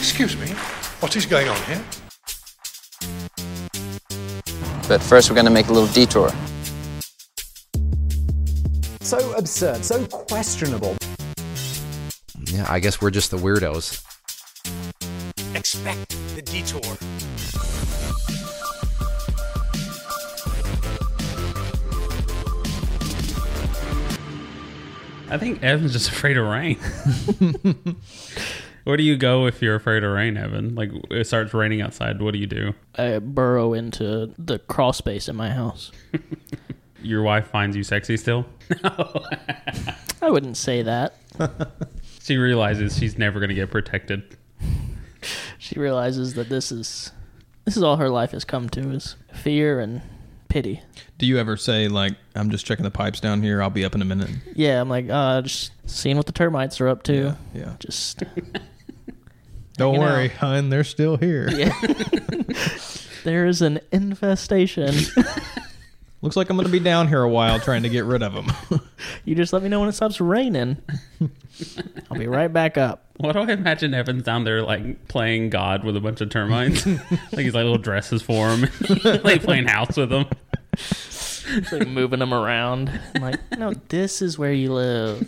Excuse me, what is going on here? But first, we're going to make a little detour. So absurd, so questionable. Yeah, I guess we're just the weirdos. Expect the detour. I think Evan's just afraid of rain. Where do you go if you're afraid of rain, Evan? Like it starts raining outside. What do you do? I burrow into the crawl space in my house. Your wife finds you sexy still. No. I wouldn't say that. She realizes she's never going to get protected. She realizes that this is this is all her life has come to is fear and pity. Do you ever say like, "I'm just checking the pipes down here. I'll be up in a minute"? Yeah, I'm like, uh, just seeing what the termites are up to. Yeah, yeah. Just Don't worry, out. hun. They're still here. yeah. there is an infestation. Looks like I'm going to be down here a while trying to get rid of them. you just let me know when it stops raining. I'll be right back up. What do I imagine Evan's down there like playing God with a bunch of termites? like he's like little dresses for him, like playing house with them. Just like moving them around. I'm like, no, this is where you live.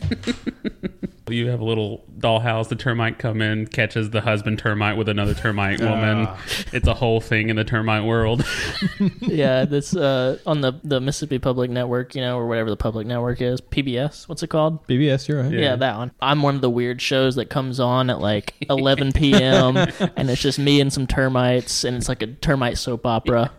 You have a little dollhouse. The termite come in, catches the husband termite with another termite woman. It's a whole thing in the termite world. yeah, this uh, on the the Mississippi Public Network, you know, or whatever the public network is, PBS. What's it called? PBS, you're right. Yeah. that one. I'm one of the weird shows that comes on at like 11 p.m. and it's just me and some termites, and it's like a termite soap opera.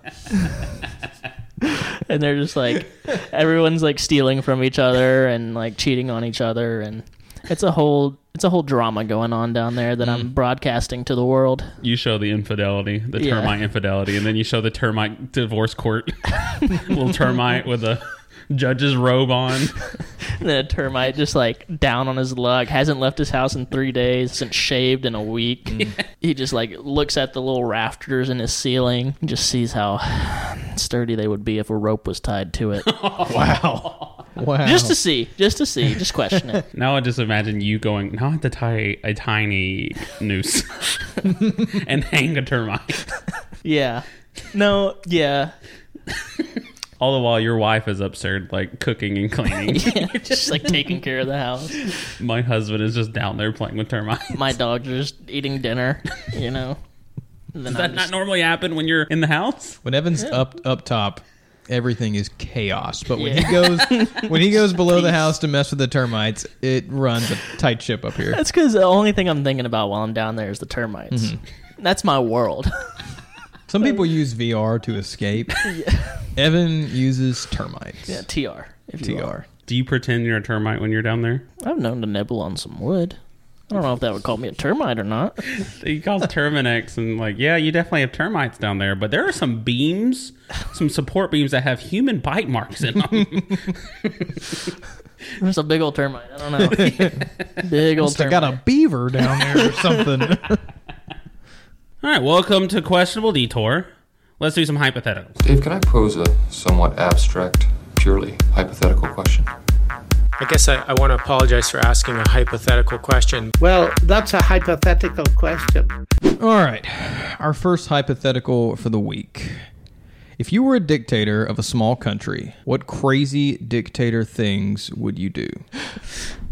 and they're just like everyone's like stealing from each other and like cheating on each other, and it's a whole it's a whole drama going on down there that I'm mm. broadcasting to the world. You show the infidelity, the Yeah. termite infidelity, and then you show the termite divorce court. little termite with a judge's robe on. And then a termite just like down on his luck, hasn't left his house in three days, hasn't shaved in a week. Mm. He just like looks at the little rafters in his ceiling, and just sees how sturdy they would be if a rope was tied to it. Wow. Wow. just to see, just to see, just question it. Now I just imagine you going, now I have to tie a tiny noose and hang a termite. Yeah. No, yeah. All the while your wife is upstairs, like cooking and cleaning. just like taking care of the house. My husband is just down there playing with termites. My dogs are just eating dinner, you know. Does that I'm not just- normally happen when you're in the house? when Evan's up up top, everything is chaos. But when Yeah. he goes when he goes below the house to mess with the termites, it runs a tight ship up here. That's because the only thing I'm thinking about while I'm down there is the termites. Mm-hmm. That's my world. Some people use VR to escape. Evan uses termites. yeah, TR. If you will. TR. Do you pretend you're a termite when you're down there? I've known to nibble on some wood. I don't know if that would call me a termite or not. He calls Terminix and like, yeah, you definitely have termites down there, but there are some beams, some support beams that have human bite marks in them. There's a big old termite. I don't know. big old I termite. got a beaver down there or something. All right, welcome to Questionable Detour. Let's do some hypotheticals. Dave, can I pose a somewhat abstract, purely hypothetical question? I guess I, I want to apologize for asking a hypothetical question. Well, that's a hypothetical question. All right. Our first hypothetical for the week. If you were a dictator of a small country, what crazy dictator things would you do?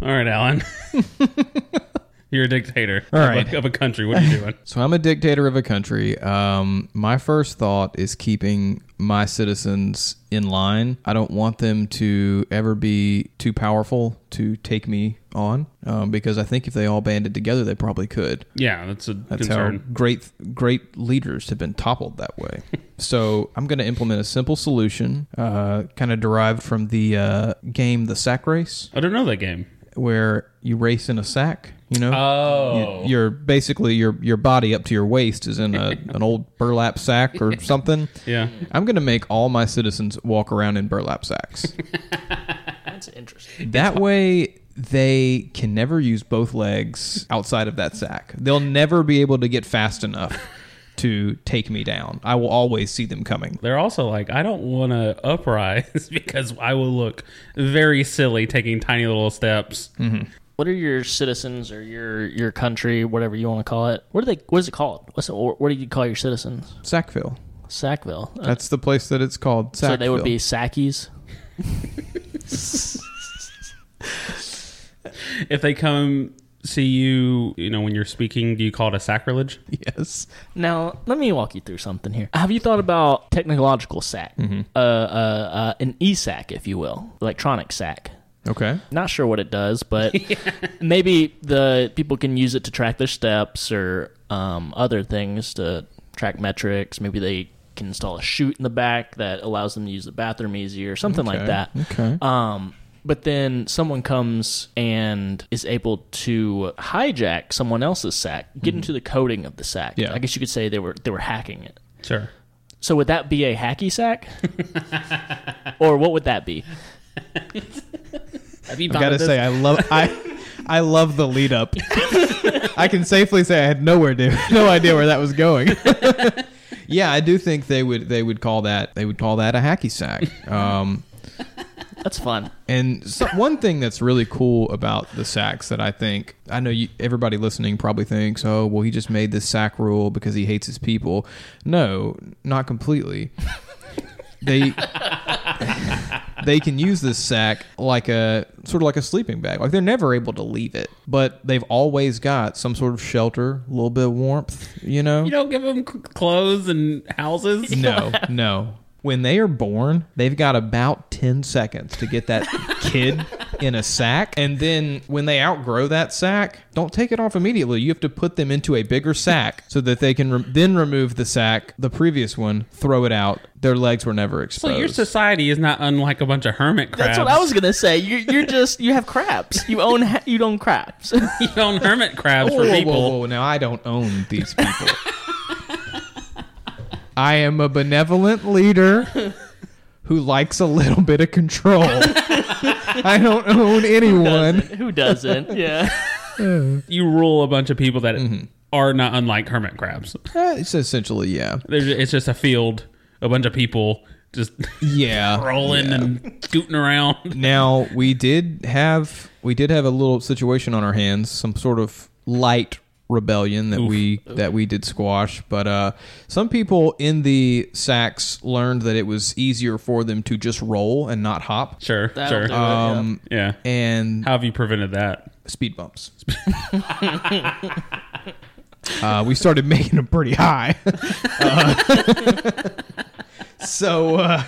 All right, Alan. You're a dictator All of, a, of a country. What are you doing? So I'm a dictator of a country. Um, my first thought is keeping my citizens in line. I don't want them to ever be too powerful to take me on, um, because I think if they all banded together, they probably could. Yeah, that's a That's concern. how great great leaders have been toppled that way. so I'm going to implement a simple solution, uh, kind of derived from the uh, game The Sack Race, I don't know that game. where you race in a sack. You know, Oh. you, you're basically your your body up to your waist is in a, an old burlap sack or something. Yeah. I'm going to make all my citizens walk around in burlap sacks. That's interesting. That way, they can never use both legs outside of that sack. They'll never be able to get fast enough to take me down. I will always see them coming. They're also like, I don't want to uprise because I will look very silly taking tiny little steps. Mm-hmm. What are your citizens or your your country, whatever you want to call it? What are they? What is it called? What's it, what do you call your citizens? Sackville. Sackville. Uh, That's the place that it's called. Sackville. so they would be Sackies. If they come see you, you know, when you're speaking, do you call it a sacrilege? yes. Now, let me walk you through something here. Have you thought about technological sack? Mm-hmm. Uh, uh, uh, an e-sack, if you will, electronic sack. Okay. Not sure what it does, but maybe the people can use it to track their steps or um, other things to track metrics. Maybe they can install a chute in the back that allows them to use the bathroom easier, something like that. Okay. Um, but then someone comes and is able to hijack someone else's sack, get into the coding of the sack. Mm-hmm. Yeah. I guess you could say they were they were hacking it. Sure. So would that be a hacky sack, or what would that be? Have you I gotta say, I love I I love the lead up. I can safely say I had nowhere to, no idea where that was going. yeah, I do think they would they would call that they would call that a hacky sack. Um, That's fun. and so, one thing that's really cool about the sacks that I think I know you, everybody listening probably thinks, oh, well, he just made this sack rule because he hates his people. No, not completely. they they can use this sack like a sort of like a sleeping bag. Like they're never able to leave it, but they've always got some sort of shelter, a little bit of warmth. You know, You don't give them clothes and houses. no, no. When they are born, they've got about 10 seconds to get that kid in a sack. And then when they outgrow that sack, don't take it off immediately. You have to put them into a bigger sack so that they can re- then remove the sack, the previous one, throw it out. Their legs were never exposed. So your society is not unlike a bunch of hermit crabs. That's what I was gonna say. You're, you're just you have crabs. You own ha- you own crabs. You own hermit crabs Whoa, for whoa, people. whoa, whoa. Now, I don't own these people. I am a benevolent leader who likes a little bit of control. I don't own anyone. Who doesn't? Yeah. You rule a bunch of people that Mm-hmm. are not unlike hermit crabs. Uh, it's essentially, yeah. There's, it's just a field, a bunch of people just Yeah. rolling yeah. and scooting around. Now we did have we did have a little situation on our hands, some sort of light rebellion that we that we did squash. But uh, some people in the sacks learned that it was easier for them to just roll and not hop. Sure, That'll sure. do it, Um, yeah. and How have you prevented that? speed bumps. uh, we started making them pretty high. Uh, so uh,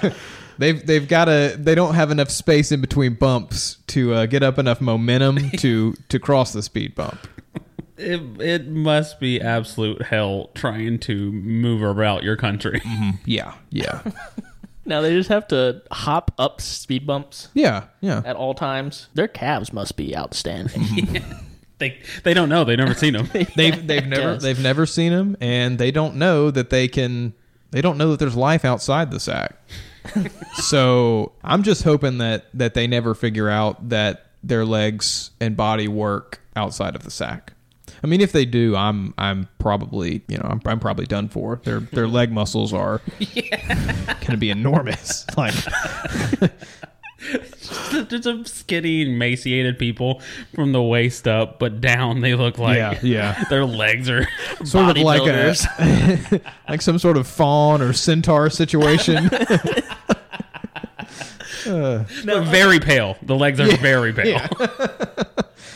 they've they've got to they don't have enough space in between bumps to uh, get up enough momentum to to cross the speed bump. It, it must be absolute hell trying to move about your country. Mm-hmm. Yeah, yeah, Now they just have to hop up speed bumps yeah, yeah. at all times. Their calves must be outstanding. Mm-hmm. they they don't know. They've never seen them. They've they've never Yes. they've never seen them, and they don't know that they can. They don't know that there's life outside the sack. so I'm just hoping that that they never figure out that their legs and body work outside of the sack. I mean, if they do, I'm I'm probably you know I'm, I'm probably done for. Their their leg muscles are going to be enormous. Like Just a skinny, emaciated people from the waist up, but down they look like Yeah, yeah. their legs are sort of like a like some sort of faun or centaur situation. Uh. They're very pale. The legs are very pale.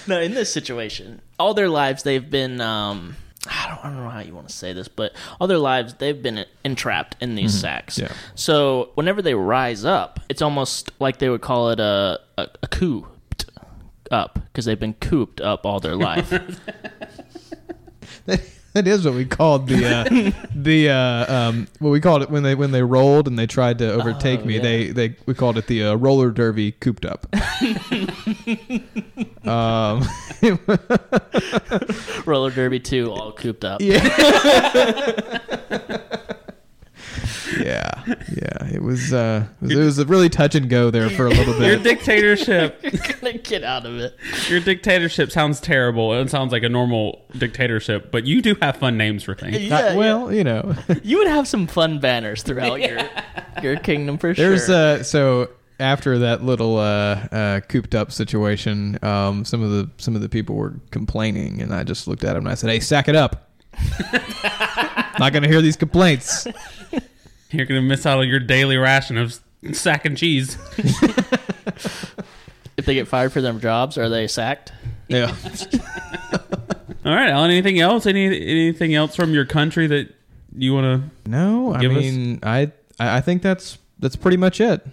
No, in this situation, all their lives they've been. Um, I don't, I don't know how you want to say this, but all their lives they've been entrapped in these sacks. Yeah. So whenever they rise up, it's almost like they would call it a a, a coup up because they've been cooped up all their life. that is what we called the uh, the uh, um, what we called it when they when they rolled and they tried to overtake Oh, me. yeah. They they we called it the uh, roller derby cooped up. um, Roller derby two, all cooped up. yeah, yeah. It was uh, it was, it was a really touch and go there for a little bit. Your bit. dictatorship, Gonna get out of it. your dictatorship sounds terrible. It sounds like a normal dictatorship, but you do have fun names for things. Yeah, Uh, well, you know, You would have some fun banners throughout your your kingdom for there's sure. uh, so after that little uh, uh, cooped up situation, um, some of the some of the people were complaining, and I just looked at them and I said, "Hey, sack it up! Not gonna hear these complaints." You're gonna miss out on your daily ration of sack and cheese. If they get fired for their jobs, are they sacked? Yeah. All right, Alan. Anything else? Any anything else from your country that you want to? No, I Give us- mean, I I I think that's that's pretty much it.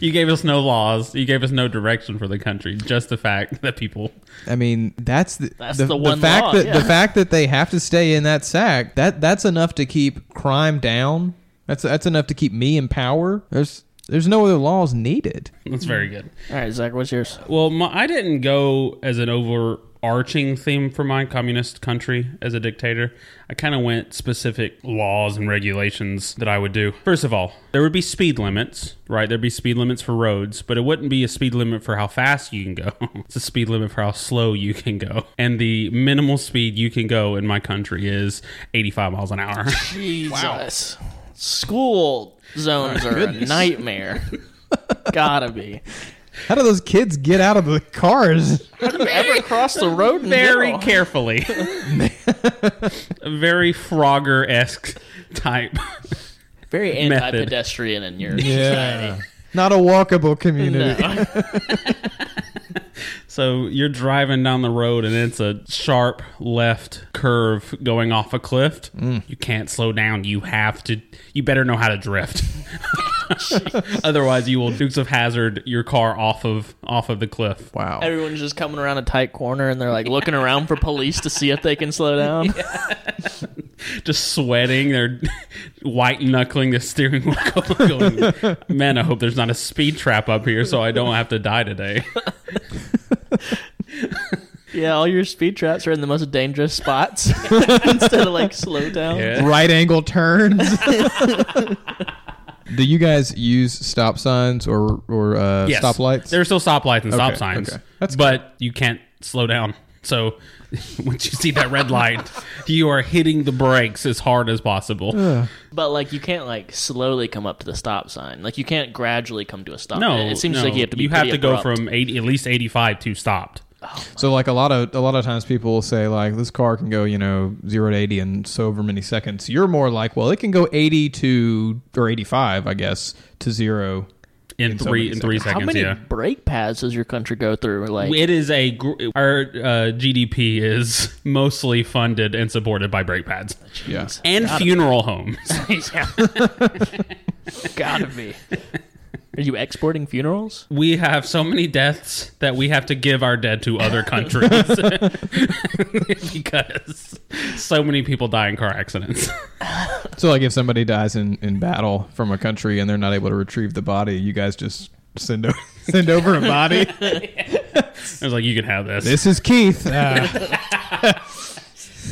You gave us no laws. You gave us no direction for the country. Just the fact that people. I mean, that's the That's the, the one fact law, that yeah. the fact that they have to stay in that sack. That that's enough to keep crime down. That's that's enough to keep me in power. There's there's no other laws needed. That's very good. All right, Zach, what's yours? Well, my, I didn't go as an overarching theme for my communist country as a dictator. I kind of went specific laws and regulations that I would do. First of all, there would be speed limits, right? There'd be speed limits for roads, but it wouldn't be a speed limit for how fast you can go. it's a speed limit for how slow you can go. And the minimal speed you can go in my country is 85 miles an hour. Jesus. School zones are a nightmare. Gotta be. How do those kids get out of the cars? How do you ever cross the road? in very general? carefully. a very Frogger esque type. Very anti-pedestrian in your society. Not a walkable community. No. So you're driving down the road and it's a sharp left curve going off a cliff. Mm. You can't slow down. You have to. You better know how to drift. Otherwise, you will Dukes of Hazzard your car off of off of the cliff. Wow. Everyone's just coming around a tight corner and they're like looking around for police to see if they can slow down. Just sweating. They're white knuckling the steering wheel. Going, Man, I hope there's not a speed trap up here, so I don't have to die today. Yeah, all your speed traps are in the most dangerous spots instead of like slow down. Yeah. right angle turns. Do you guys use stop signs or or uh, Yes. stoplights? There are still stoplights and stop Okay, signs, okay. That's but you can't slow down. So once you see that red light, you are hitting the brakes as hard as possible. But like you can't like slowly come up to the stop sign. Like you can't gradually come to a stop. no, it seems no. like you have to be. You have pretty to go abrupt. from 80, at least eighty-five to stopped. So like a lot of a lot of times people will say like this car can go you know zero to eighty in so over many seconds. You're more like well it can go eighty to or eighty five I guess to zero. In, In three many in three How seconds. many Yeah, brake pads does your country go through? Like it is a our uh, GDP is mostly funded and supported by brake pads Yeah. and funeral homes. gotta be. Are you exporting funerals? we have so many deaths that we have to give our dead to other countries because so many people die in car accidents. So like if somebody dies in, in battle from a country and they're not able to retrieve the body, you guys just send o- send over a body. I was like, you can have this. this is Keith. Uh,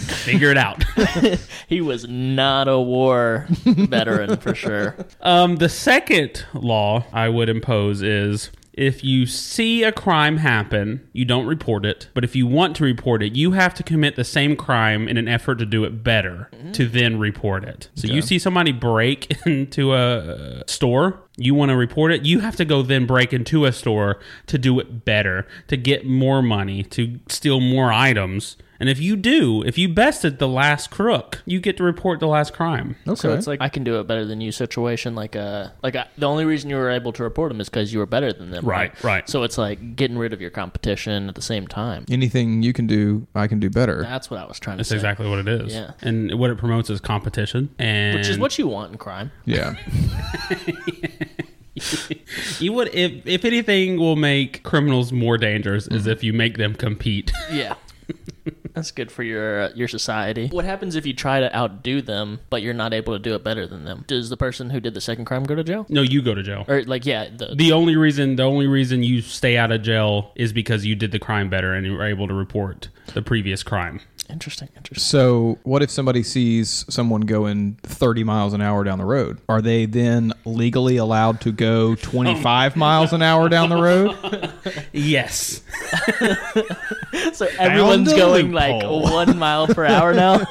Figure it out. He was not a war veteran for sure. Um, the second law I would impose is if you see a crime happen, you don't report it. But if you want to report it, you have to commit the same crime in an effort to do it better to then report it. So you see somebody break into a store, you want to report it, you have to go then break into a store to do it better, to get more money, to steal more items. And if you do, if you bested the last crook, you get to report the last crime. So it's like I can do it better than you situation. Like uh, like I, the only reason you were able to report them is because you were better than them. Right, right. So it's like getting rid of your competition at the same time. anything you can do, I can do better. That's what I was trying to That's say. exactly what it is. Yeah. And what it promotes is competition. And Which is what you want in crime. Yeah. you would if if anything will make criminals more dangerous is Mm-hmm. if you make them compete. Yeah. That's good for your uh, your society. What happens if you try to outdo them, but you're not able to do it better than them? Does the person who did the second crime go to jail? no, you go to jail. Or like, yeah, the, The only reason the only reason you stay out of jail is because you did the crime better and you were able to report the previous crime. interesting, interesting. So, what if somebody sees someone going 30 miles an hour down the road? Are they then legally allowed to go 25 miles an hour down the road? Yes. So everyone's going like loophole. one mile per hour now.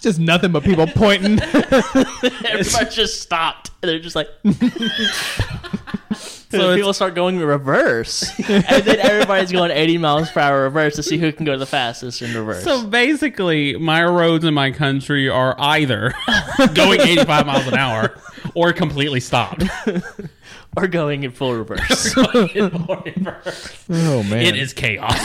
Just nothing but people pointing. Everybody's just stopped. And they're just like. so people start going reverse, and then everybody's going 80 miles per hour reverse to see who can go the fastest in reverse. So basically, my roads in my country are either going 85 miles an hour or completely stopped. Or going in full reverse. oh man, It is chaos.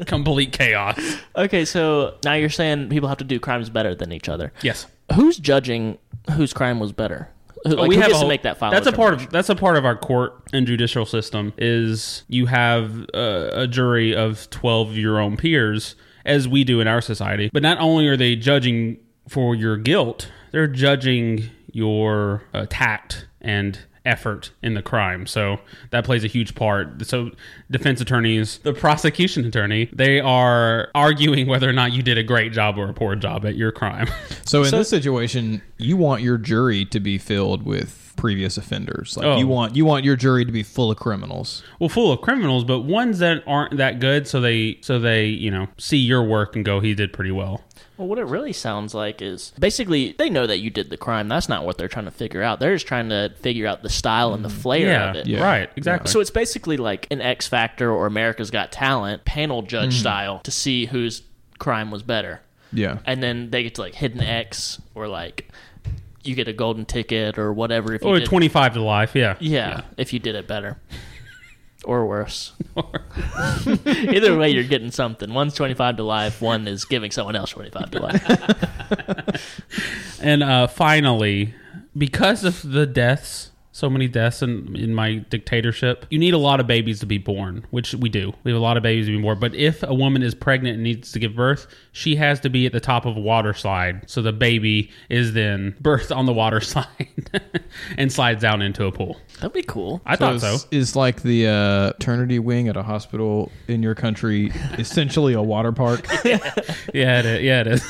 Complete chaos. okay, so now you're saying people have to do crimes better than each other. Yes. Who's judging whose crime was better? Who, like, we who have gets a to whole- make that final That's a part of that's a part of our court and judicial system. Is you have a, a jury of twelve of your own peers, as we do in our society. But not only are they judging for your guilt, they're judging your uh, tact and effort in the crime. So that plays a huge part. So defense attorneys, the prosecution attorney, they are arguing whether or not you did a great job or a poor job at your crime. So in this situation, you want your jury to be filled with previous offenders. Like Oh. you want you want your jury to be full of criminals. well full of criminals but ones that aren't that good so they so they you know see your work and go he did pretty well Well, what it really sounds like is basically they know that you did the crime. That's not what they're trying to figure out. They're just trying to figure out the style and the mm, flair yeah, of it. Yeah. right exactly So it's basically like an X Factor or America's Got Talent panel judge mm. style to see whose crime was better. Yeah. And then they get to like hit an X or like you get a golden ticket or whatever if you or did, 25 to life yeah Yeah, if you did it better. Or worse. Either way, you're getting something. One's 25 to life, one is giving someone else 25 to life. and uh finally because of the deaths so many deaths in, in my dictatorship you need a lot of babies to be born which we do we have a lot of babies to be born but if a woman is pregnant and needs to give birth she has to be at the top of a water slide so the baby is then birthed on the water slide and slides down into a pool That'd be cool. i thought so is, is like the uh, maternity wing at a hospital in your country essentially a water park. Yeah, it is. Yeah, it is.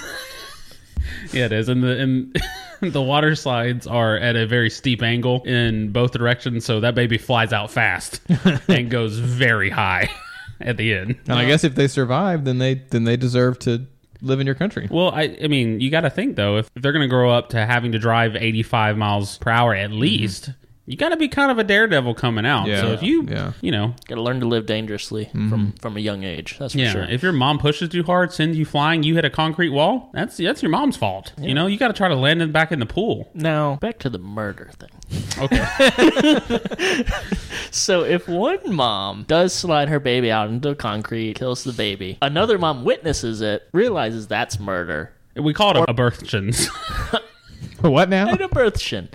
Yeah, it is. And the and the water slides are at a very steep angle in both directions, so that baby flies out fast and goes very high at the end. And I guess if they survive, then they then they deserve to live in your country. Well, I, I mean, you got to think though, if, if they're going to grow up to having to drive 85 miles per hour at mm-hmm. least, you got to be kind of a daredevil coming out. Yeah. So if you, Yeah. you know, Got to learn to live dangerously from mm-hmm. from a young age. That's for Yeah, sure. if your mom pushes too hard, sends you flying, you hit a concrete wall. That's that's your mom's fault. You know, you got to try to land it back in the pool. now, back to the murder thing. Okay. So, if one mom does slide her baby out into concrete, kills the baby, another mom witnesses it, realizes that's murder, we call it a, a birthchins What now? and a birthshin.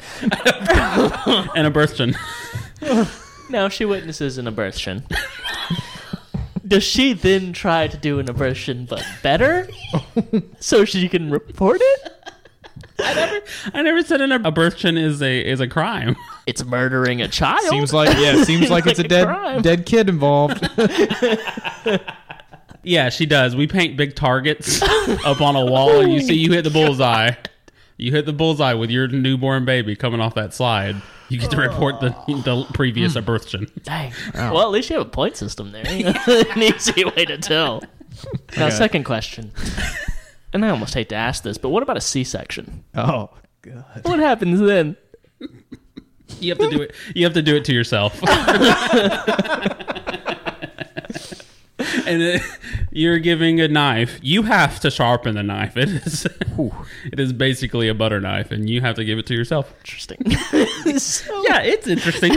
and a birthchin. Now she witnesses an abortion. Does she then try to do an abortion but better? so she can report it? I never I never said an, a birthchin is a is a crime. It's murdering a child. Seems like yeah, seems like it's a a dead crime. dead kid involved. Yeah, she does. We paint big targets up on a wall, and you see you hit the bullseye. You hit the bullseye with your newborn baby coming off that slide. You get to report the oh. the previous hmm. birthchin. Dang. Well, at least you have a point system there. An easy way to tell. Now, second question. And I almost hate to ask this, but what about a C-section? oh god. What happens then? You have to do it. You have to do it to yourself. and it, you're giving a knife. You have to sharpen the knife. It is. it is basically a butter knife, and you have to give it to yourself. Interesting. Yeah, it's interesting.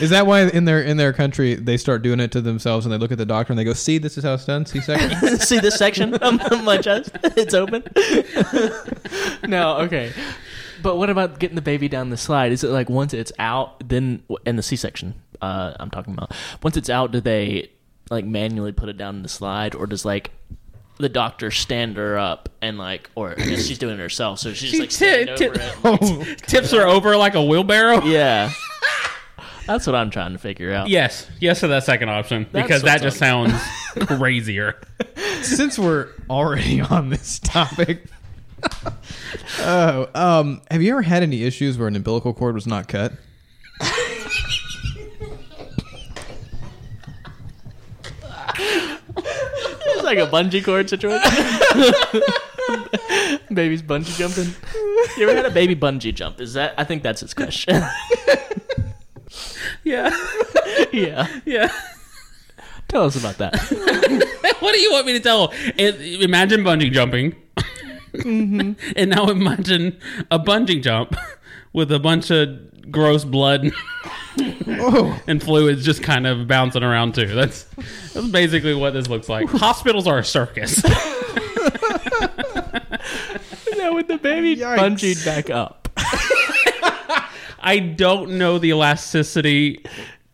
Is that why in their in their country they start doing it to themselves and they look at the doctor and they go, "See, this is how it's done." C section. See this section of my chest? It's open. no, okay. But what about getting the baby down the slide? Is it like once it's out, then in the C-section? Uh, I'm talking about once it's out, do they like manually put it down in the slide, or does like the doctor stand her up and like, or I guess she's doing it herself, so she's just like stand Ti- over it. oh, Tips her over like a wheelbarrow. Yeah, that's what I'm trying to figure out. Yes, yes to that second option That's because that just sounds crazier. since we're already on this topic. Oh, um, have you ever had any issues where an umbilical cord was not cut? Like a bungee cord situation. Baby's bungee jumping. You ever had a baby bungee jump? Is that? I think that's his question. Yeah. yeah. Yeah. Tell us about that. what do you want me to tell? It, imagine bungee jumping. Mm-hmm. and now imagine a bungee jump with a bunch of gross blood oh. and fluids just kind of bouncing around too. That's that's basically what this looks like. Hospitals are a circus. now with the baby bungeed back up. I don't know the elasticity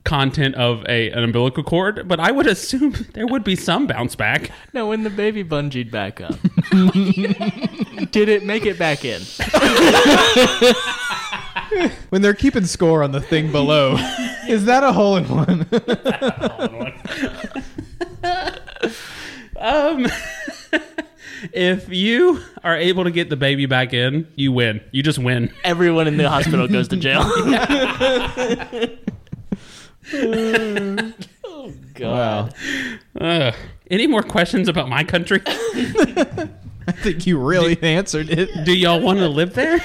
content of a an umbilical cord, but I would assume there would be some bounce back. No, when the baby bungeed back up, did it make it back in? When they're keeping score on the thing below, is that a hole in one? Um, if you are able to get the baby back in, you win. You just win. Everyone in the hospital goes to jail. oh God! Uh, any more questions about my country? I think you really answered it. Do y'all want to live there?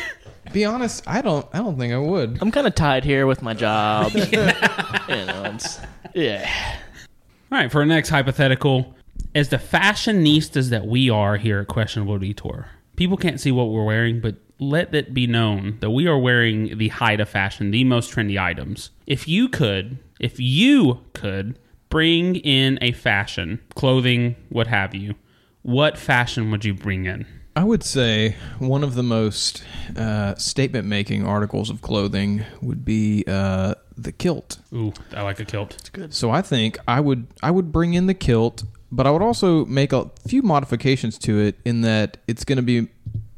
Be honest, I don't. I don't think I would. I'm kind of tied here with my job. you know, it's yeah. All right, for our next hypothetical, as the fashionistas that we are here at Questionable Detour, people can't see what we're wearing, but let it be known that we are wearing the height of fashion, the most trendy items. If you could, if you could bring in a fashion, clothing, what have you, what fashion would you bring in? I would say one of the most uh, statement making articles of clothing would be uh, the kilt. Ooh, I like a kilt. It's good. So I think I would I would bring in the kilt, but I would also make a few modifications to it in that it's going to be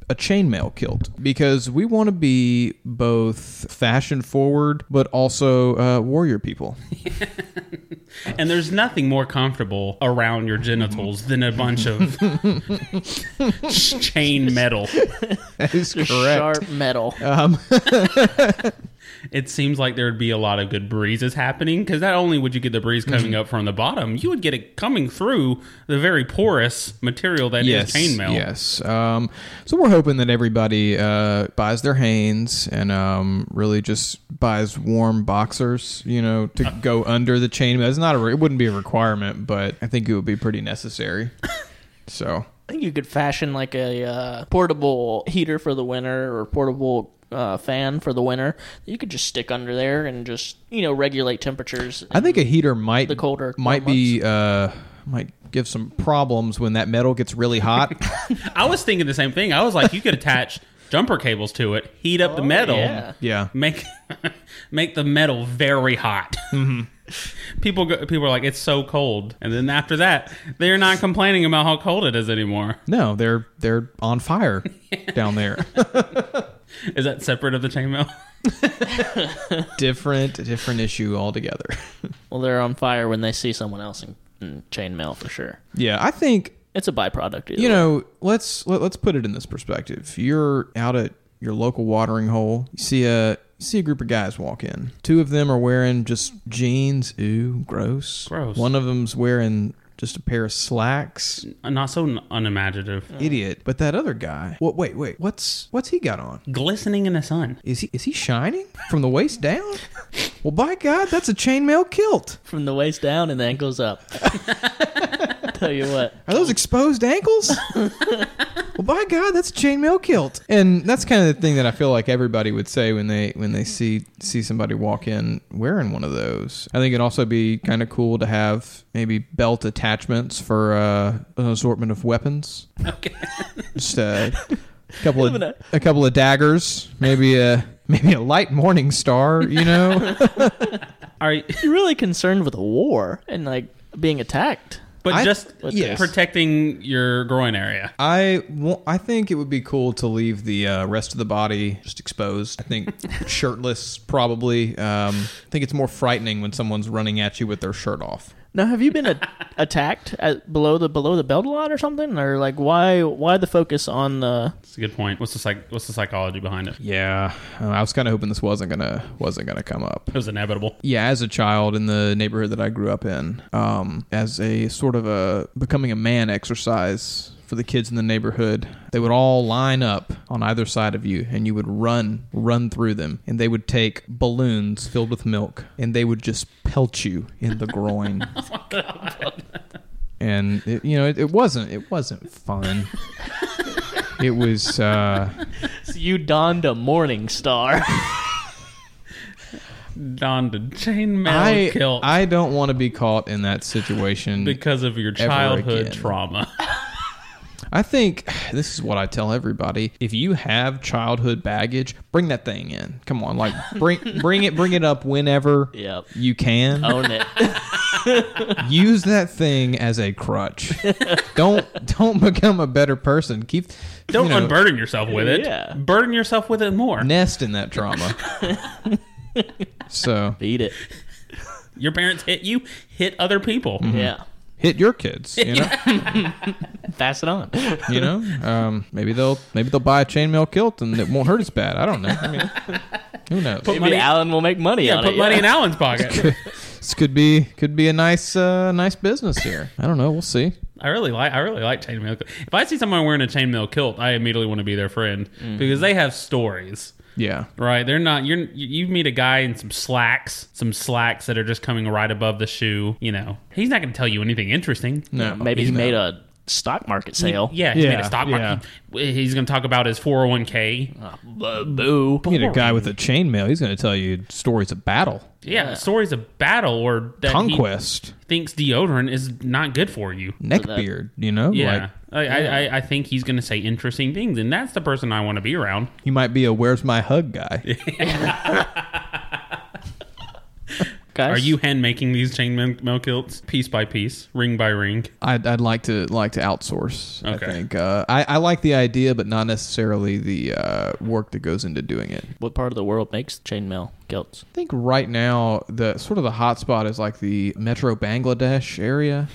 a chainmail kilt because we want to be both fashion forward but also uh, warrior people. And there's nothing more comfortable around your genitals than a bunch of chain metal. That is correct. sharp metal. Um, It seems like there would be a lot of good breezes happening because not only would you get the breeze coming up from the bottom, you would get it coming through the very porous material that is yes, chainmail. Yes. Um, so we're hoping that everybody uh, buys their Hanes and um, really just buys warm boxers, you know, to go under the chainmail. It's not a. It wouldn't be a requirement, but I think it would be pretty necessary. So I think you could fashion like a uh, portable heater for the winter or portable uh, fan for the winter. You could just stick under there and just you know regulate temperatures. I think a heater might The colder might be uh, might give some problems when that metal gets really hot. I was thinking the same thing. I was like, you could attach jumper cables to it, heat up the metal, yeah. yeah. make make the metal very hot. People go, people are like, it's so cold, and then after that, they're not complaining about how cold it is anymore. No, they're they're on fire down there. Is that separate of the chainmail? different different issue altogether. Well, they're on fire when they see someone else in, in chainmail for sure. yeah, I think It's a byproduct. either you way. know let's let, let's put it in this perspective you're out at your local watering hole you see a you see a group of guys walk in two of them are wearing just jeans ooh gross Gross. one of them's wearing just a pair of slacks Not so unimaginative. Uh. idiot but that other guy what wait wait what's what's he got on Glistening in the sun. is he is he shining from the waist down well by god that's a chainmail kilt from the waist down and the ankles up. Tell you what, Are those exposed ankles? well, by God, that's a chainmail kilt, and that's kind of the thing that I feel like everybody would say when they when they see see somebody walk in wearing one of those. I think it'd also be kind of cool to have maybe belt attachments for uh, an assortment of weapons. Okay. Just a couple of a couple of daggers, maybe a maybe a light morning star. You know, Are you, really concerned with a war and like being attacked. But I- just yes. protecting your groin area. I wa- I think it would be cool to leave the uh, rest of the body just exposed. I think shirtless probably. Um, I think it's more frightening when someone's running at you with their shirt off. Now, have you been a- attacked at below the below the belt a lot or something, or like why why the focus on the? That's a good point. What's the psych? What's the psychology behind it? Yeah, uh, I was kind of hoping this wasn't gonna wasn't gonna come up. It was inevitable. Yeah, as a child in the neighborhood that I grew up in, um, as a sort of a becoming a man exercise for the kids in the neighborhood, they would all line up on either side of you, and you would run, run through them, and they would take balloons filled with milk, and they would just pelt you in the groin. And it, you know, it, it wasn't it wasn't fun. it was. Uh, So you donned a morning star. Donned a chainmail I kilt I don't want to be caught in that situation because of your childhood trauma. I think this is what I tell everybody. If you have childhood baggage, bring that thing in. Come on, like bring bring it bring it up whenever Yep. you can. Own it. Use that thing as a crutch. don't don't become a better person. Keep Don't you know, unburden yourself with it. Yeah. Burden yourself with it more. nest in that trauma. so Beat it. Your parents hit you, hit other people. Mm-hmm. Yeah. Hit your kids. You know, Pass it on. you know. Um, maybe they'll maybe they'll buy a chainmail kilt and it won't hurt as bad. I don't know. I mean, who knows? Maybe money- Alan will make money Yeah, on put it. money yeah. in Alan's pocket. This could be could be a nice uh, nice business here. I don't know. We'll see. I really like I really like chainmail. If I see someone wearing a chainmail kilt, I immediately want to be their friend Mm-hmm. because they have stories. Yeah. Right, they're not. You're you meet a guy in some slacks, some slacks that are just coming right above the shoe. You know, he's not going to tell you anything interesting. No. Maybe he no. made a stock market sale. Yeah, he made a stock yeah. market. He- He's going to talk about his 401k. Uh, boo. You get a guy with a chainmail. He's going to tell you stories of battle, Yeah, stories of battle or that conquest, he thinks deodorant is not good for you. neckbeard. You know, Yeah, like I, I, I- I think he's going to say interesting things, and that's the person I want to be around. he might be a "Where's my hug" guy. Guys, Are you hand making these chainmail kilts piece by piece, ring by ring? I'd, I'd like to like to outsource. Okay. I think uh, I, I like the idea, but not necessarily the uh, work that goes into doing it. What part of the world makes chainmail kilts? I think right now the sort of the hot spot is like the Metro Bangladesh area.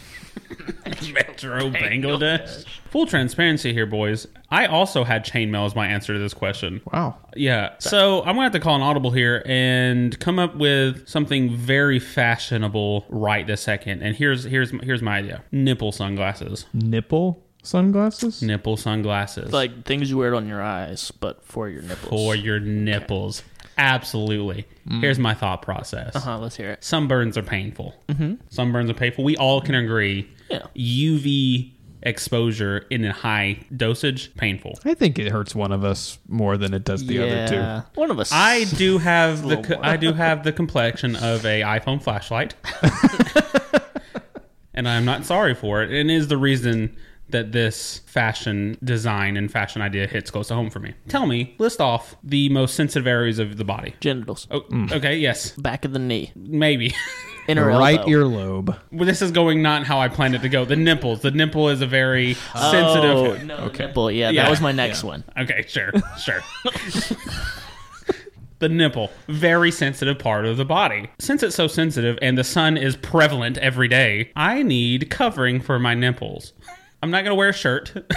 Metro Bangladesh. Full transparency here, boys. I also had chainmail as my answer to this question. Wow. Yeah. So I'm gonna have to call an audible here and come up with something very fashionable right this second. And here's here's here's my idea: nipple sunglasses. Nipple sunglasses. Nipple sunglasses. Like things you wear on your eyes, but for your nipples. for your nipples. Absolutely. Here's my thought process. Uh huh. Let's hear it. Sunburns are painful. Mm-hmm. Sunburns are painful. We all can agree. Yeah. UV exposure in a high dosage painful. I think it hurts one of us more than it does the yeah. other two. One of us. I do have the co- I do have the complexion of a iPhone flashlight, and I'm not sorry for it. And it is the reason that this fashion design and fashion idea hits close to home for me. Tell me, list off the most sensitive areas of the body. genitals. Oh, mm. okay, yes, Back of the knee. maybe. Inner right elbow. earlobe. well, this is going not how I planned it to go. The nipples. The nipple is a very Oh, sensitive. no, nipple. Yeah, Yeah. that was my next one. Okay, sure, sure. the nipple, very sensitive part of the body. Since it's so sensitive and the sun is prevalent every day, I need covering for my nipples. I'm not to wear a shirt.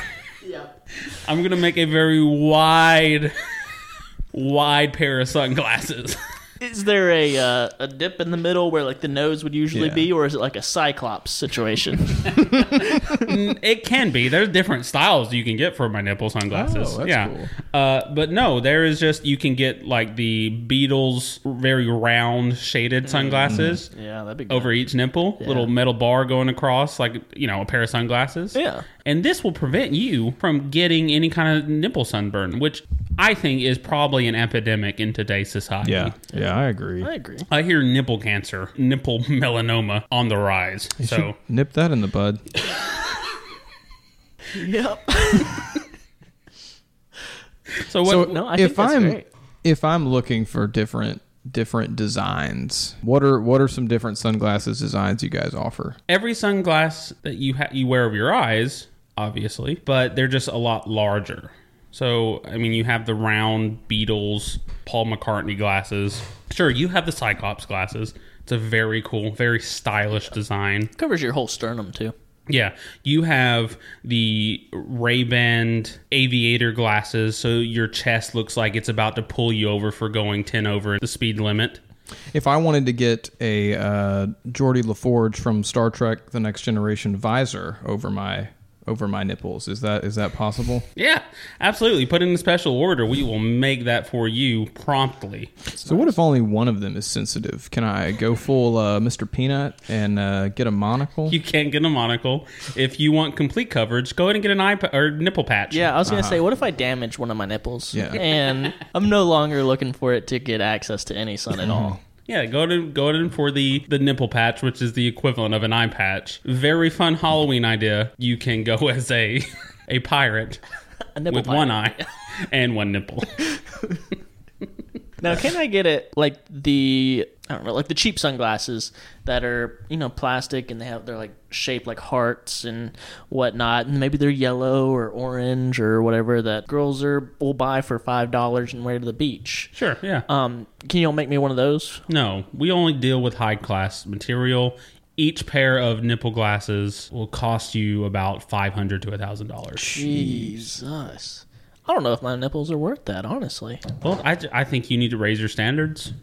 I'm going to make a very wide, wide pair of sunglasses. Is there a uh, a dip in the middle where like the nose would usually Yeah. be, or is it like a cyclops situation? It can be. There's different styles you can get for my nipple sunglasses. Oh, that's yeah. cool. Uh, but no, there is just you can get like the Beatles very round shaded sunglasses yeah, that'd be good. over each nipple, little metal bar going across, like you know, a pair of sunglasses. Yeah. And this will prevent you from getting any kind of nipple sunburn, which I think is probably an epidemic in today's society. Yeah, yeah, I agree. I agree. I hear nipple cancer, nipple melanoma on the rise. So Nip that in the bud. Yep. so what so no, I if think that's I'm great. if I'm looking for different different designs, what are what are some different sunglasses designs you guys offer? every sunglass that you ha- you wear over your eyes, obviously, but they're just a lot larger. So, I mean, you have the round Beatles, Paul McCartney glasses. Sure, you have the Cyclops glasses. It's a very cool, very stylish design. Covers your whole sternum too. Yeah, you have the Ray Ban aviator glasses, so your chest looks like it's about to pull you over for going ten over the speed limit. If I wanted to get a uh, Geordi La Forge from Star Trek: The Next Generation visor over my over my nipples, is that is that possible? Yeah, absolutely. Put in a special order. We will make that for you promptly. So what if only one of them is sensitive? Can I go full uh, Mr. Peanut and uh, get a monocle? You can't get a monocle. If you want complete coverage, go ahead and get an eye pa- or nipple patch. Yeah, I was gonna say, what if I damage one of my nipples? Yeah. And I'm no longer looking for it to get access to any sun at all. Yeah, go to go in for the the nipple patch, which is the equivalent of an eye patch. Very fun Halloween idea. You can go as a a pirate A with one eye and one nipple. Now, can I get it like the I don't know, like the cheap sunglasses that are you know plastic and they have they're like shaped like hearts and whatnot, and maybe they're yellow or orange or whatever that girls are will buy for five dollars and wear to the beach. Sure, yeah. Um, can you make me one of those? No, we only deal with high class material. Each pair of nipple glasses will cost you about five hundred to a thousand dollars. Jesus. I don't know if my nipples are worth that, honestly. Well, I, I think you need to raise your standards.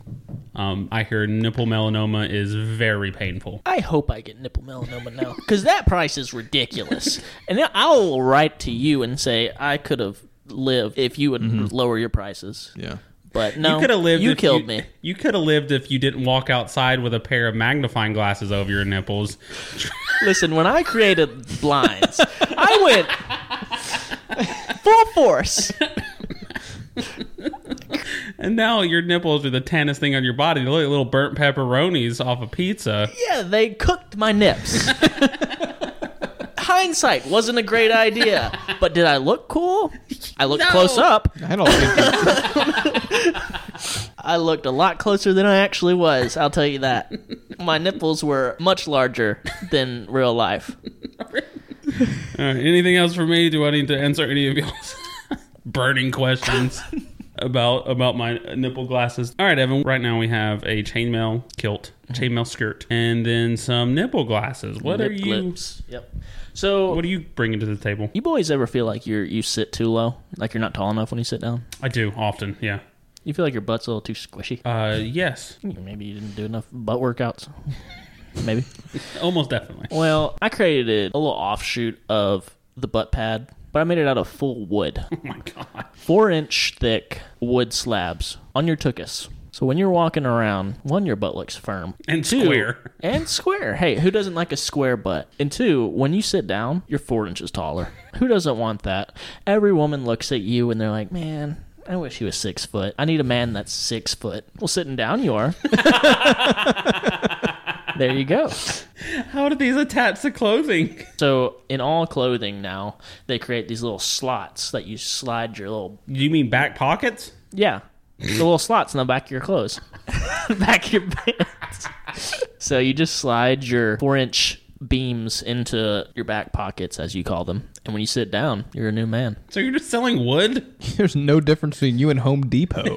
Um, I hear nipple melanoma is very painful. I hope I get nipple melanoma now because that price is ridiculous. and then I will write to you and say I could have lived if you would lower your prices. yeah. But no, you could have lived. You if killed me. You could have lived if you didn't walk outside with a pair of magnifying glasses over your nipples. Listen, when I created blinds, I went full force. And now your nipples are the tannest thing on your body. They look like little burnt pepperonis off a pizza. Yeah, they cooked my nips. Hindsight wasn't a great idea, but did I look cool? I looked close up. I don't think I looked a lot closer than I actually was. I'll tell you that. My nipples were much larger than real life. All right, anything else for me? Do I need to answer any of y'all's burning questions about about my nipple glasses? All right, Evan. Right now we have a chainmail kilt, chainmail skirt, and then some nipple glasses. What are you? lips. Yep. So, What are you bringing to the table? you boys ever feel like you're you sit too low, like you're not tall enough when you sit down? I do often. Yeah. You feel like your butt's a little too squishy. Uh, yes, Maybe you didn't do enough butt workouts. Maybe. almost definitely. Well, I created a little offshoot of the butt pad, but I made it out of full wood. Oh my god. Four inch thick wood slabs on your tuchus. So when you're walking around, one, your butt looks firm. And Two, square. And square. Hey, who doesn't like a square butt? And two, when you sit down, you're four inches taller. Who doesn't want that? Every woman looks at you and they're like, man, I wish he was six foot. I need a man that's six foot. Well, sitting down, you are. there you go. How do these attach to clothing? So in all clothing now, they create these little slots that you slide your little Do you mean back pockets? yeah, the little slots in the back of your clothes, back of your pants. So you just slide your four inch beams into your back pockets, as you call them, and when you sit down, you're a new man. So you're just selling wood? there's no difference between you and Home Depot.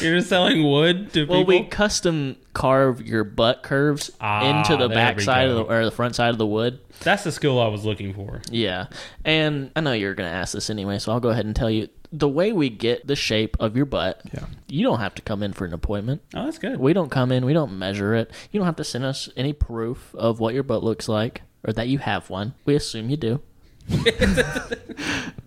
You're just selling wood to Well, people? we custom carve your butt curves Ah, into the there back side of the, or the front side of the wood. That's the skill I was looking for. Yeah. And I know you're going to ask this anyway, so I'll go ahead and tell you the way we get the shape of your butt, Yeah. you don't have to come in for an appointment. Oh, that's good. We don't come in, we don't measure it. You don't have to send us any proof of what your butt looks like or that you have one. We assume you do.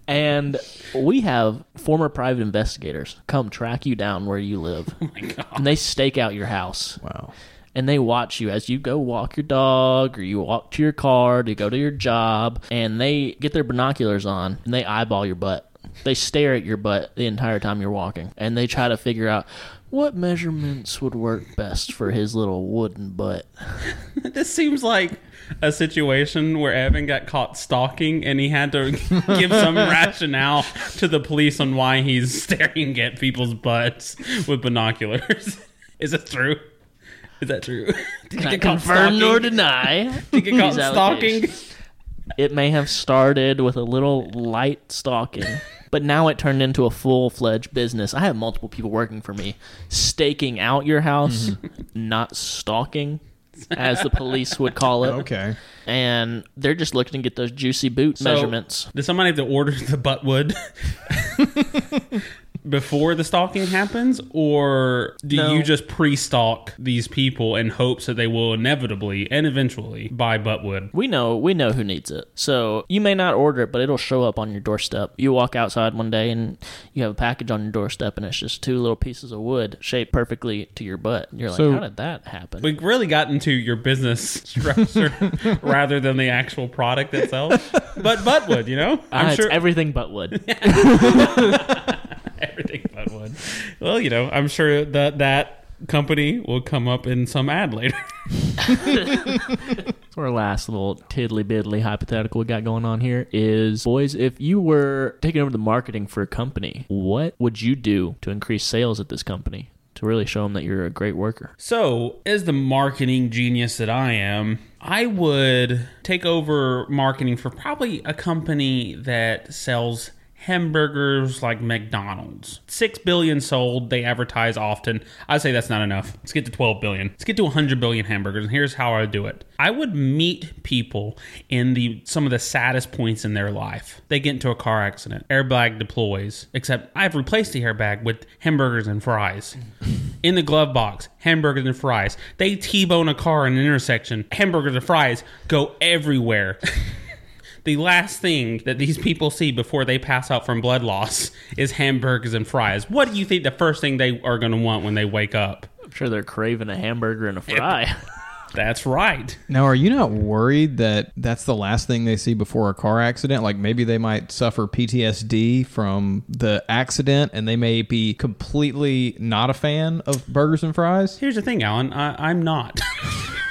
and we have former private investigators come track you down where you live. oh my god. And they stake out your house wow. and they watch you as you go walk your dog or you walk to your car to go to your job and they get their binoculars on and they eyeball your butt they stare at your butt the entire time you're walking and they try to figure out what measurements would work best for his little wooden butt This seems like a situation where Evan got caught stalking and he had to give some rationale to the police on why he's staring at people's butts with binoculars. Is it true? Is that true? Did confirm nor deny Did you get caught stalking? it may have started with a little light stalking But now it turned into a full fledged business. I have multiple people working for me, staking out your house, mm-hmm. not stalking, as the police would call it. Okay. And they're just looking to get those juicy boot So, measurements. Does somebody have to order the butt wood before the stalking happens, or do No. you just pre-stalk these people in hopes that they will inevitably and eventually buy buttwood? We know we know who needs it. So you may not order it, but it'll show up on your doorstep. You walk outside one day and you have a package on your doorstep and it's just two little pieces of wood shaped perfectly to your butt. You're like, So- how did that happen? We really got into your business structure rather than the actual product itself. But buttwood, you know, Ah, I'm it's sure everything but wood. everything butt wood. Well, you know, I'm sure that that company will come up in some ad later. So our last little tiddly biddly hypothetical we got going on here is boys, if you were taking over the marketing for a company, what would you do to increase sales at this company? To really show them that you're a great worker. So, as the marketing genius that I am, I would take over marketing for probably a company that sells hamburgers like McDonald's. 6 billion sold, they advertise often. I'd say that's not enough. Let's get to 12 billion. Let's get to 100 billion hamburgers and here's how I do it. I would meet people in the some of the saddest points in their life. They get into a car accident, airbag deploys, except I've replaced the airbag with hamburgers and fries. In the glove box, hamburgers and fries. They T-bone a car in an intersection, hamburgers and fries go everywhere. the last thing that these people see before they pass out from blood loss is hamburgers and fries. What do you think the first thing they are going to want when they wake up? I'm sure they're craving a hamburger and a fry. That's right. Now, are you not worried that that's the last thing they see before a car accident? Like maybe they might suffer PTSD from the accident and they may be completely not a fan of burgers and fries? Here's the thing, Alan. I, I'm not.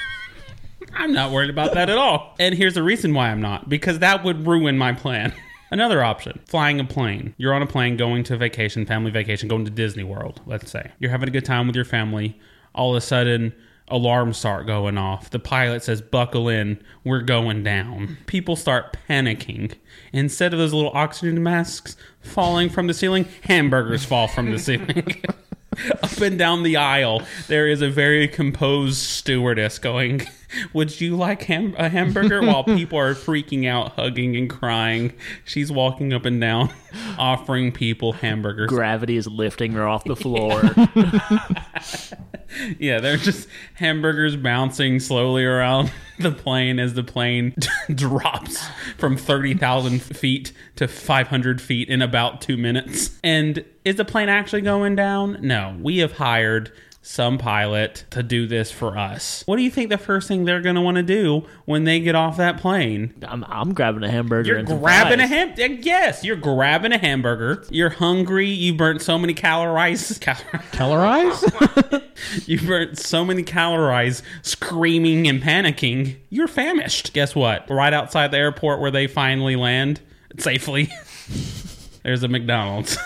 I'm not worried about that at all. And here's the reason why I'm not because that would ruin my plan. Another option flying a plane. You're on a plane going to vacation, family vacation, going to Disney World, let's say. You're having a good time with your family. All of a sudden, alarms start going off. The pilot says, Buckle in, we're going down. People start panicking. Instead of those little oxygen masks falling from the ceiling, hamburgers fall from the ceiling. Up and down the aisle, there is a very composed stewardess going, Would you like ham- a hamburger? While people are freaking out, hugging and crying. She's walking up and down, offering people hamburgers. Gravity is lifting her off the floor. Yeah, they're just hamburgers bouncing slowly around the plane as the plane drops from 30,000 feet to 500 feet in about two minutes. And is the plane actually going down? No, we have hired some pilot to do this for us. What do you think the first thing they're going to want to do when they get off that plane? I'm, I'm grabbing a hamburger You're and some grabbing a ham. Yes, you're grabbing a hamburger. You're hungry. You burnt so many calories. Cal- Calories? you burnt so many calories screaming and panicking. You're famished. Guess what? Right outside the airport where they finally land safely, there's a McDonald's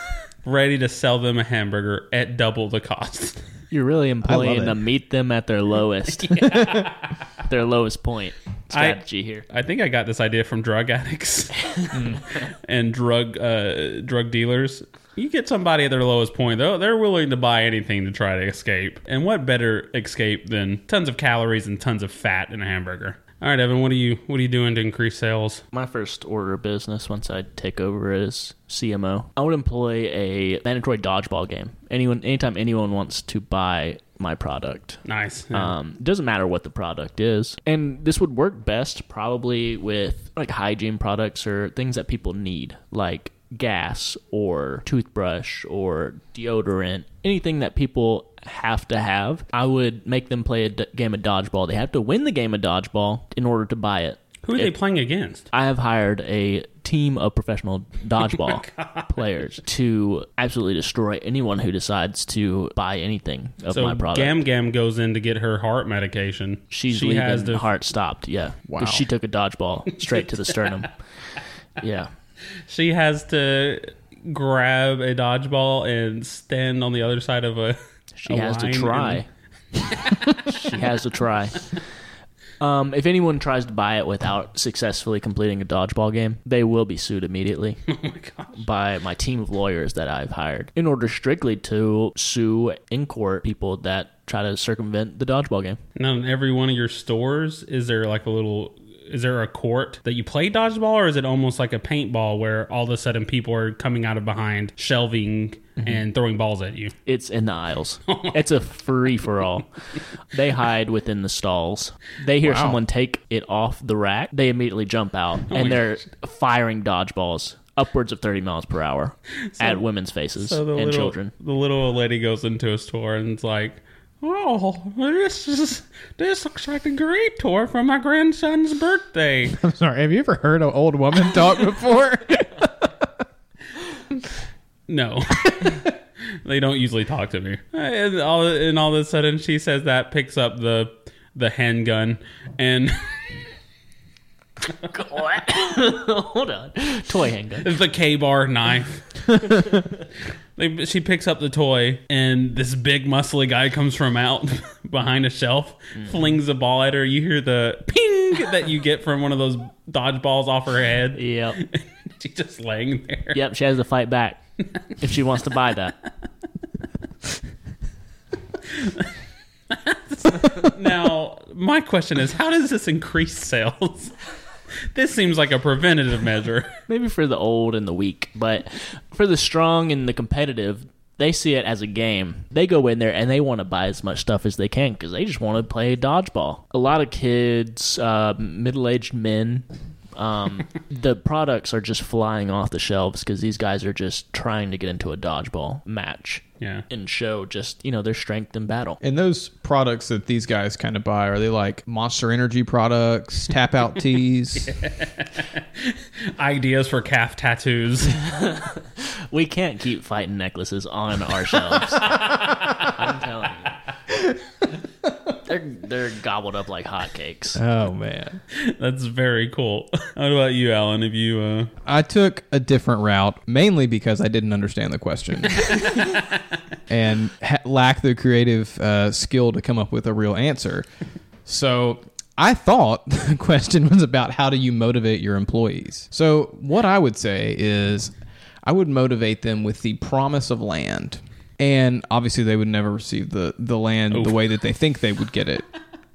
ready to sell them a hamburger at double the cost. You're really employing it. to meet them at their lowest, their lowest point strategy here. I think I got this idea from drug addicts and drug uh, drug dealers. You get somebody at their lowest point, though, they're willing to buy anything to try to escape. And what better escape than tons of calories and tons of fat in a hamburger? All right, Evan, what are you what are you doing to increase sales? My first order of business once I take over as CMO, I would employ a mandatory dodgeball game. Anyone, anytime anyone wants to buy my product, Nice. Yeah. Um, doesn't matter what the product is. And this would work best probably with like hygiene products or things that people need, like gas or toothbrush or deodorant, anything that people have to have. I would make them play a d- game of dodgeball. They have to win the game of dodgeball in order to buy it. Who are they It- playing against? I have hired a team of professional oh dodgeball players to absolutely destroy anyone who decides to buy anything of So my product. Gam Gam goes in to get her heart medication. She's she leaving has to heart stopped. Yeah, Wow. 'Cause she took a dodgeball straight to the sternum. Yeah, she has to grab a dodgeball and stand on the other side of a. she has to try. she has to try. Um, if anyone tries to buy it without successfully completing a dodgeball game, they will be sued immediately Oh my gosh. by my team of lawyers that I've hired in order strictly to sue in court people that try to circumvent the dodgeball game. Now, in every one of your stores, is there like a little? Is there a court that you play dodgeball, or is it almost like a paintball where all of a sudden people are coming out of behind shelving mm-hmm. and throwing balls at you? It's in the aisles. Oh it's a free for all. They hide within the stalls. They hear Wow. someone take it off the rack. They immediately jump out oh my and they're firing dodgeballs upwards of 30 miles per hour at women's faces So and little, children. the little old lady goes into a store and it's like, "Oh, this is this looks like a great toy for my grandson's birthday." I'm sorry. Have you ever heard an old woman talk before? No. they don't usually talk to me. And all, and all of a sudden she says that, picks up the the handgun, and Hold on. Toy handgun. the KA-BAR knife. they, she picks up the toy, and this big muscly guy comes from out behind a shelf, mm-hmm. flings a ball at her. You hear the ping that you get from one of those dodgeballs off her head. Yep. She's just laying there. Yep. She has to fight back if she wants to buy that. Now, my question is, how does this increase sales? this seems like a preventative measure. Maybe for the old and the weak, but for the strong and the competitive, they see it as a game. They go in there and they want to buy as much stuff as they can because they just want to play dodgeball. A lot of kids, uh, middle aged men, um, the products are just flying off the shelves because these guys are just trying to get into a dodgeball match Yeah. and show just, you know, their strength in battle. and those products that these guys kind of buy are they like Monster Energy products, TapouT tees? Ideas for calf tattoos. We can't keep fighting necklaces on our shelves. I'm telling you. They're, they're gobbled up like hotcakes. Oh man. That's very cool. What about you, Alan? Have you uh I took a different route, mainly because I didn't understand the question and ha- lack the creative uh, skill to come up with a real answer. So I thought the question was about how do you motivate your employees. So what I would say is I would motivate them with the promise of land. And obviously, they would never receive the, the land the way that they think they would get it.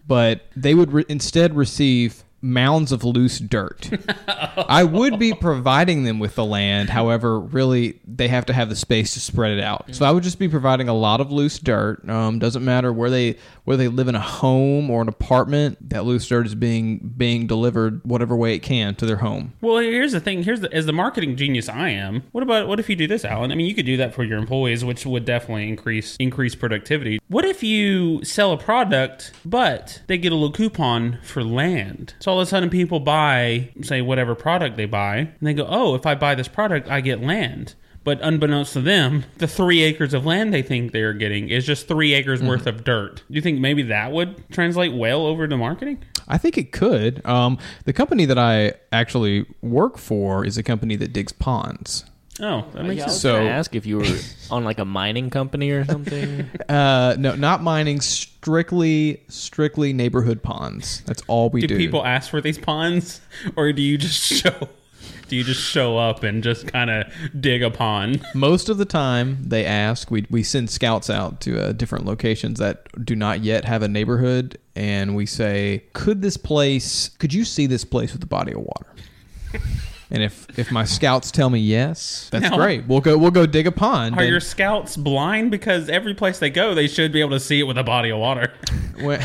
But they would re- instead receive mounds of loose dirt. I would be providing them with the land. However, really, they have to have the space to spread it out. So I would just be providing a lot of loose dirt. Um, doesn't matter where they whether they live in a home or an apartment. That loose dirt is being being delivered whatever way it can to their home. Well, here's the thing. Here's the as the marketing genius I am. What about what if you do this, Alan? I mean, you could do that for your employees, which would definitely increase increase productivity. What if you sell a product, but they get a little coupon for land? So all of a sudden, people buy, say, whatever product they buy, and they go, "Oh, if I buy this product, I get land." But unbeknownst to them, the three acres of land they think they're getting is just three acres worth of dirt. Do you think maybe that would translate well over to marketing? I think it could. Um, the company that I actually work for is a company that digs ponds. Oh, that makes Yeah, I was sense. So- ask if you were on like a mining company or something. Uh, no, not mining. Strictly, strictly neighborhood ponds. That's all we do, do. people ask for these ponds or do you just show do you just show up and just kind of dig a pond Most of the time, they ask. We we send scouts out to uh, different locations that do not yet have a neighborhood, and we say, "Could this place? Could you see this place with a body of water?" And if if my scouts tell me yes, that's Now- great. We'll go we'll go dig a pond. are and- your scouts blind because every place they go they should be able to see it with a body of water when-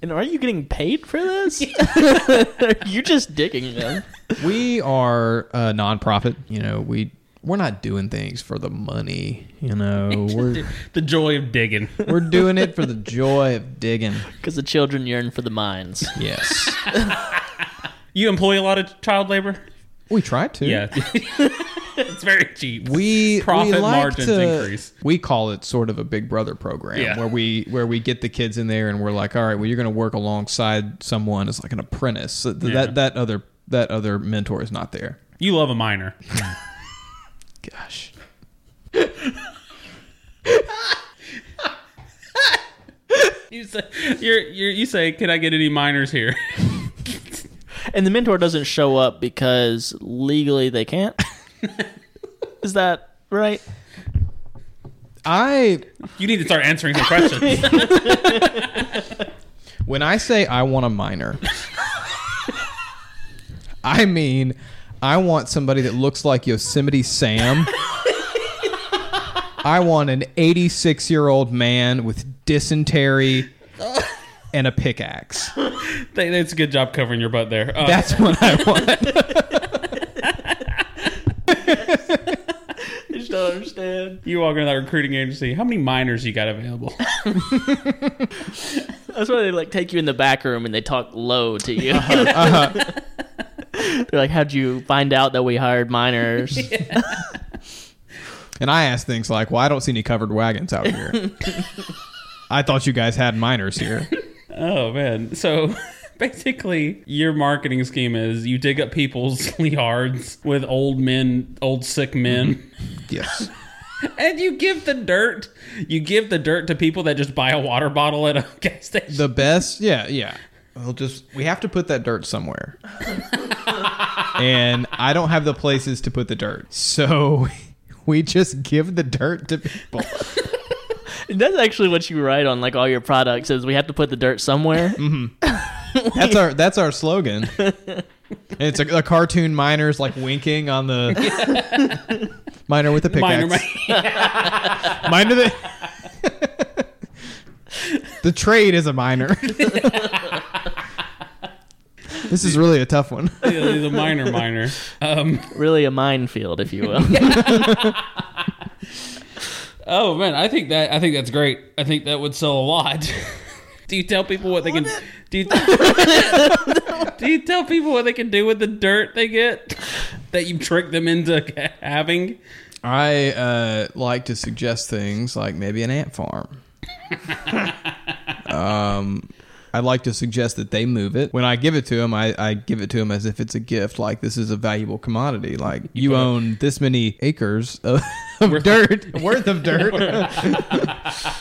and are you getting paid for this? are you just digging them? We are a nonprofit. You know, we we're not doing things for the money. You know, we're the joy of digging we're doing it for the joy of digging. Because the children yearn for the mines. Yes, you employ a lot of child labor we try to. yeah it's very cheap we Profit we like margins to- increase. We call it sort of a Big Brother program Yeah. where we where we get the kids in there and we're like, all right, well, you're going to work alongside someone as like an apprentice. So th- Yeah. That that other that other mentor is not there. you love a minor Gosh. You say, you're, you're, you say, can I get any minors here? And the mentor doesn't show up because legally they can't. Is that right? I You need to start answering some questions. when I say I want a minor, I mean I want somebody that looks like Yosemite Sam. I want an 86 year old man with dysentery and a pickaxe. That's a good job covering your butt there. Uh, That's what I want. I just don't understand. you walk into that recruiting agency. How many minors you got available? That's why they like take you in the back room and they talk low to you. They're like, "How'd you find out that we hired minors?" And I ask things like, "Well, I don't see any covered wagons out here." I thought you guys had minors here. Oh man. So basically your marketing scheme is you dig up people's yards with old men, old sick men. Mm-hmm. Yes. And you give the dirt. You give the dirt to people that just buy a water bottle at a gas station. The best, yeah, yeah. We'll just we have to put that dirt somewhere. And I don't have the places to put the dirt. So we just give the dirt to people. That's actually what you write on like all your products is we have to put the dirt somewhere. Mm-hmm. That's our that's our slogan. And it's a, a cartoon miner's like winking on the miner with a Minor, pickaxe. Miner the The trade is a miner. This is really a tough one. the minor minor. Um, Really a minefield, if you will. oh man, I think that I think that's great. I think that would sell a lot. do you tell people what they can do? You, do you tell people what they can do with the dirt they get that you trick them into having? I uh, like to suggest things like maybe an ant farm. um, I'd like to suggest that they move it. When I give it to them, I, I give it to them as if it's a gift. Like this is a valuable commodity. Like you, put a- own this many acres of, of dirt, worth of dirt.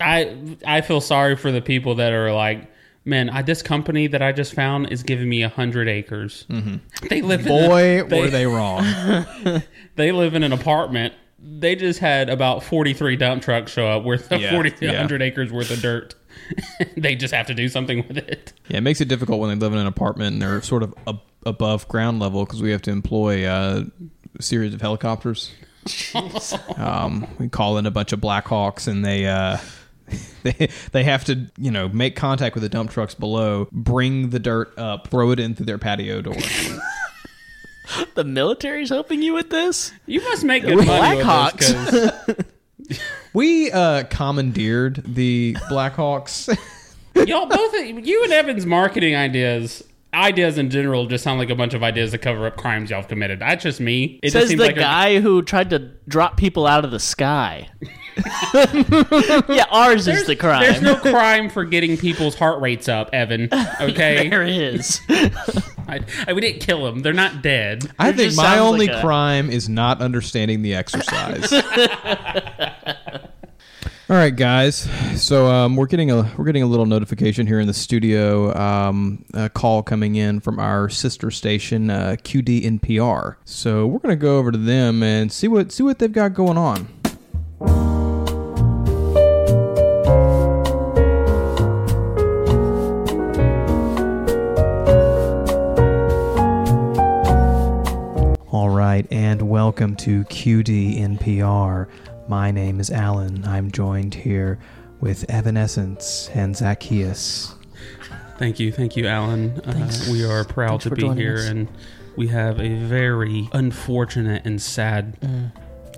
I I feel sorry for the people that are like, man, I, this company that I just found is giving me a hundred acres. Mm-hmm. They live in Boy, a, they, were they wrong. they live in an apartment. They just had about forty three dump trucks show up worth of Yeah, forty yeah. hundred acres worth of dirt. they just have to do something with it. Yeah, it makes it difficult when they live in an apartment and they're sort of ab- above ground level because we have to employ uh, a series of helicopters. um, we call in a bunch of Blackhawks and they. Uh, they, they have to you know make contact with the dump trucks below bring the dirt up throw it in through their patio door the military's helping you with this? You must make good money with this, 'cause we uh, commandeered the blackhawks y'all both you and Evan's marketing ideas. Ideas in general just sound like a bunch of ideas to cover up crimes y'all have committed. That's just me. It just Says seems the like a- guy who tried to drop people out of the sky. yeah, ours is the crime. There's no crime for getting people's heart rates up, Evan. Okay, there is. I, I, we didn't kill them; they're not dead. i It think my only like a- crime is not understanding the exercise All right, guys. So um, we're getting a we're getting a little notification here in the studio. Um, a call coming in from our sister station, uh, QD NPR. So we're gonna go over to them and see what see what they've got going on. All right, and welcome to QD NPR. My name is Alan. I'm joined here with Evanescence and Zacchaeus. Thank you, thank you, Alan. Uh, we are proud Thanks to be here, us. and we have a very unfortunate and sad Mm.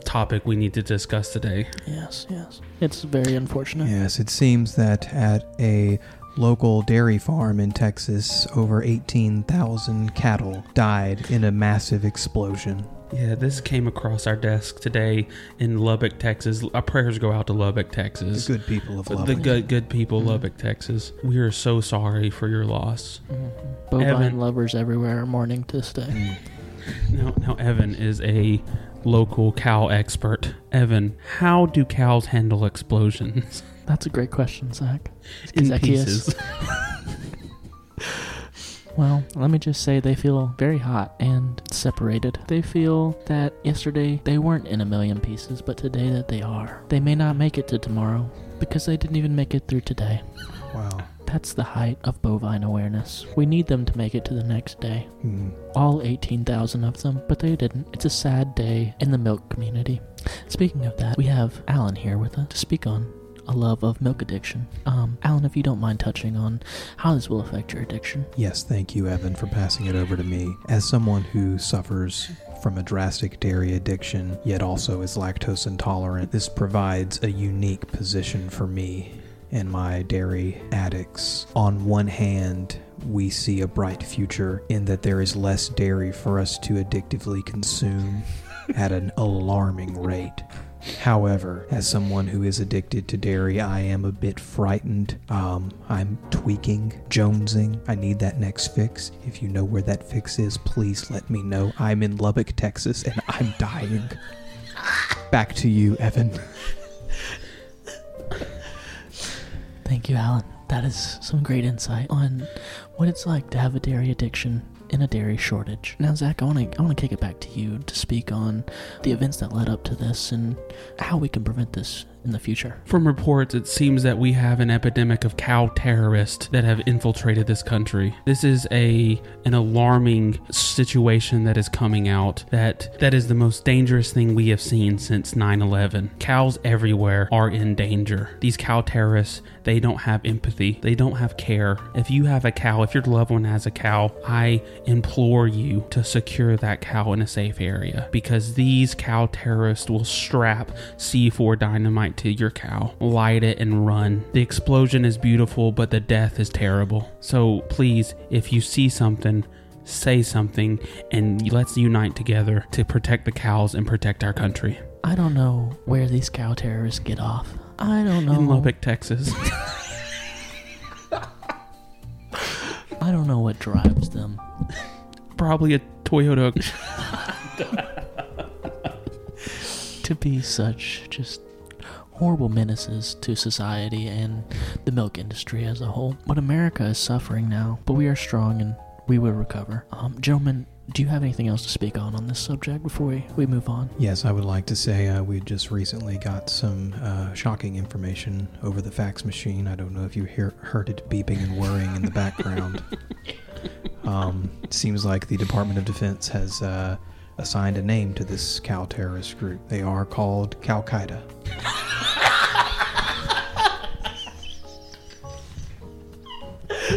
topic we need to discuss today. Yes, yes. It's very unfortunate. Yes, it seems that at a local dairy farm in Texas, over 18,000 cattle died in a massive explosion. Yeah, this came across our desk today in Lubbock, Texas. Our prayers go out to Lubbock, Texas. The good people of Lubbock. The Lubbock. good, good people, of mm-hmm. Lubbock, Texas. We are so sorry for your loss. Mm-hmm. Bovine Evan. lovers everywhere are mourning this day. Mm. Now, now, Evan is a local cow expert. Evan, how do cows handle explosions? That's a great question, Zach. In Zacchaeus. pieces. Well, let me just say they feel very hot and separated. They feel that yesterday they weren't in a million pieces, but today that they are. They may not make it to tomorrow because they didn't even make it through today. Wow. That's the height of bovine awareness. We need them to make it to the next day. Hmm. All 18,000 of them, but they didn't. It's a sad day in the milk community. Speaking of that, we have Alan here with us to speak on a love of milk addiction. Um, Alan, if you don't mind touching on how this will affect your addiction. Yes, thank you, Evan, for passing it over to me. As someone who suffers from a drastic dairy addiction, yet also is lactose intolerant, this provides a unique position for me and my dairy addicts. On one hand, we see a bright future in that there is less dairy for us to addictively consume at an alarming rate. However, as someone who is addicted to dairy, I am a bit frightened. Um, I'm tweaking, jonesing. I need that next fix. If you know where that fix is, please let me know. I'm in Lubbock, Texas, and I'm dying. Back to you, Evan. Thank you, Alan. That is some great insight on what it's like to have a dairy addiction in a dairy shortage. Now, Zach, I want to I want to kick it back to you to speak on the events that led up to this and how we can prevent this in the future. From reports, it seems that we have an epidemic of cow terrorists that have infiltrated this country. This is a an alarming situation that is coming out. That that is the most dangerous thing we have seen since 9/11. Cows everywhere are in danger. These cow terrorists, they don't have empathy. They don't have care. If you have a cow, if your loved one has a cow, I implore you to secure that cow in a safe area because these cow terrorists will strap C4 dynamite to your cow, light it, and run. The explosion is beautiful, but the death is terrible. So please, if you see something, say something, and let's unite together to protect the cows and protect our country. I don't know where these cow terrorists get off. I don't know. In Lubbock, Texas. I don't know what drives them. Probably a Toyota. to be such just horrible menaces to society and the milk industry as a whole. But America is suffering now, but we are strong and we will recover. Um, gentlemen, do you have anything else to speak on on this subject before we, we move on? Yes, I would like to say uh, we just recently got some uh, shocking information over the fax machine. I don't know if you hear, heard it beeping and whirring in the background. um, it seems like the Department of Defense has uh, assigned a name to this cow terrorist group. They are called Al Qaeda.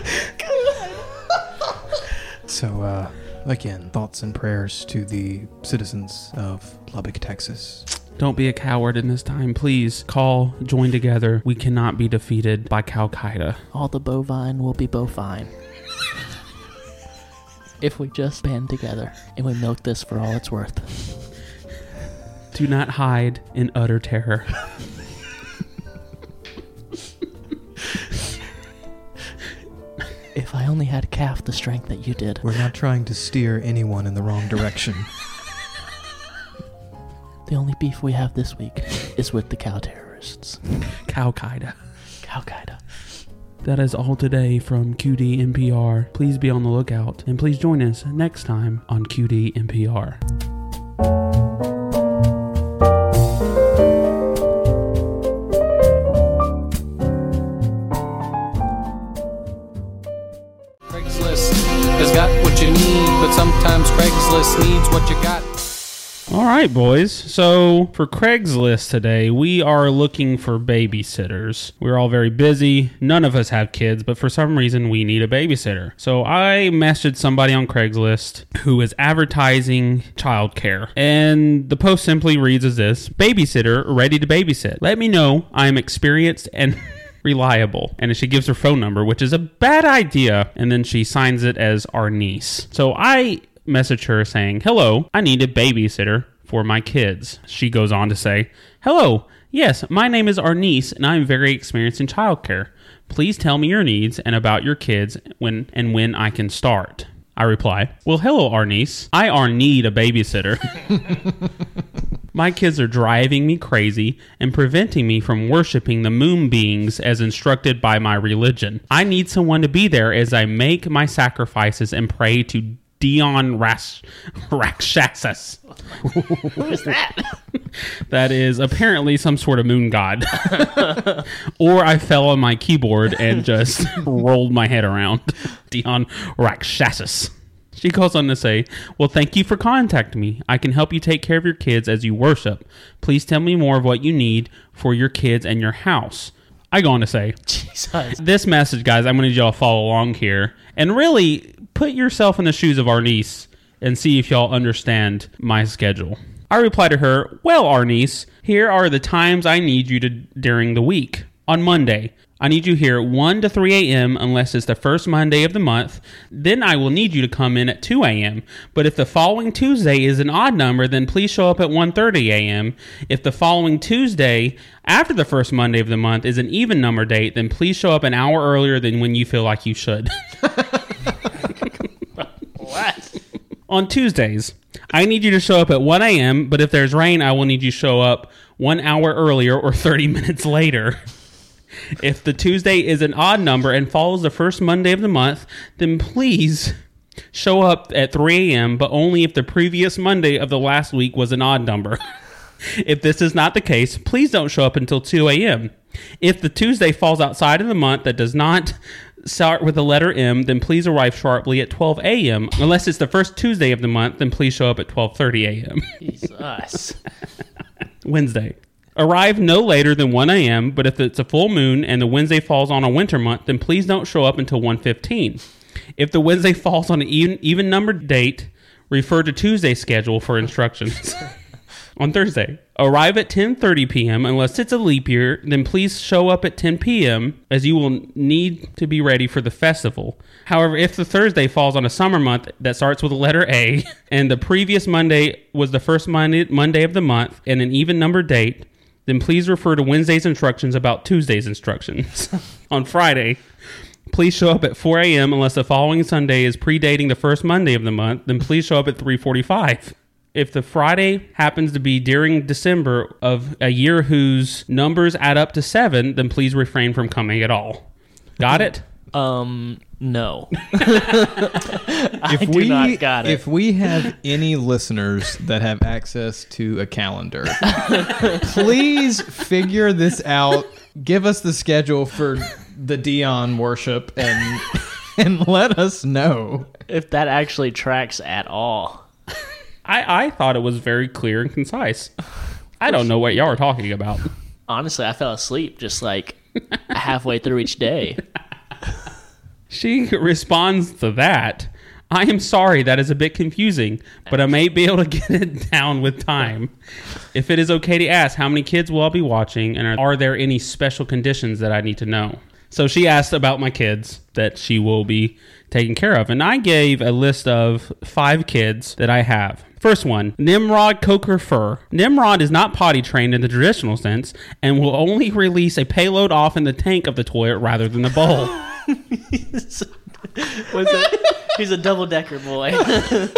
So, uh, again, thoughts and prayers to the citizens of Lubbock, Texas. Don't be a coward in this time. Please call, join together. We cannot be defeated by Al Qaeda. All the bovine will be bovine. if we just band together and we milk this for all it's worth. Do not hide in utter terror. If I only had calf the strength that you did. We're not trying to steer anyone in the wrong direction. The only beef we have this week is with the cow terrorists. Cow Qaeda. Cow Qaeda. That is all today from QD NPR. Please be on the lookout and please join us next time on QD NPR. Sometimes Craigslist needs what you got. All right, boys. So for Craigslist today, we are looking for babysitters. We're all very busy. None of us have kids, but for some reason, we need a babysitter. So I messaged somebody on Craigslist who is advertising childcare. And the post simply reads as this Babysitter ready to babysit. Let me know I am experienced and. reliable. And she gives her phone number, which is a bad idea. And then she signs it as Arnice. So I message her saying, Hello, I need a babysitter for my kids. She goes on to say, Hello, yes, my name is Arnice and I'm very experienced in childcare. Please tell me your needs and about your kids when and when I can start. I reply, Well, hello, Arnice. I are need a babysitter. My kids are driving me crazy and preventing me from worshiping the moon beings as instructed by my religion. I need someone to be there as I make my sacrifices and pray to Dion Ras- Rakshasas. Who is that? That is apparently some sort of moon god. or I fell on my keyboard and just rolled my head around. Dion Rakshasas. She goes on to say, Well, thank you for contacting me. I can help you take care of your kids as you worship. Please tell me more of what you need for your kids and your house. I go on to say, Jesus. This message, guys, I'm going to need y'all follow along here and really put yourself in the shoes of Arnice and see if y'all understand my schedule. I reply to her, Well, Arnice, here are the times I need you to during the week. On Monday, I need you here 1 to 3 a.m. unless it's the first Monday of the month. Then I will need you to come in at 2 a.m. But if the following Tuesday is an odd number, then please show up at 1:30 a.m. If the following Tuesday after the first Monday of the month is an even number date, then please show up an hour earlier than when you feel like you should. What? On Tuesdays, I need you to show up at 1 a.m., but if there's rain, I will need you to show up one hour earlier or 30 minutes later. If the Tuesday is an odd number and follows the first Monday of the month, then please show up at 3 a.m., but only if the previous Monday of the last week was an odd number. if this is not the case, please don't show up until 2 a.m. If the Tuesday falls outside of the month that does not start with the letter M, then please arrive sharply at 12 a.m. Unless it's the first Tuesday of the month, then please show up at 12:30 a.m. Jesus. Wednesday. Arrive no later than 1 a.m., but if it's a full moon and the Wednesday falls on a winter month, then please don't show up until 1:15. If the Wednesday falls on an even, even numbered date, refer to Tuesday's schedule for instructions. on Thursday, arrive at 10:30 p.m. unless it's a leap year, then please show up at 10 p.m. as you will need to be ready for the festival. However, if the Thursday falls on a summer month that starts with the letter A and the previous Monday was the first Monday, Monday of the month and an even numbered date, then please refer to Wednesday's instructions about Tuesday's instructions. On Friday, please show up at 4 a.m. unless the following Sunday is predating the first Monday of the month. Then please show up at 3:45. If the Friday happens to be during December of a year whose numbers add up to seven, then please refrain from coming at all. Got it? Um, no. I if do we not got it. if we have any listeners that have access to a calendar, please figure this out. Give us the schedule for the Dion worship and and let us know. if that actually tracks at all. I, I thought it was very clear and concise. I don't know what y'all are talking about. Honestly, I fell asleep just like halfway through each day. She responds to that. I am sorry, that is a bit confusing, but I may be able to get it down with time. If it is okay to ask, how many kids will I be watching, and are, there any special conditions that I need to know? So she asked about my kids that she will be taking care of, and I gave a list of five kids that I have. First one, Nimrod Coker Fur. Nimrod is not potty trained in the traditional sense and will only release a payload off in the tank of the toilet rather than the bowl. Was it? He's a double decker boy.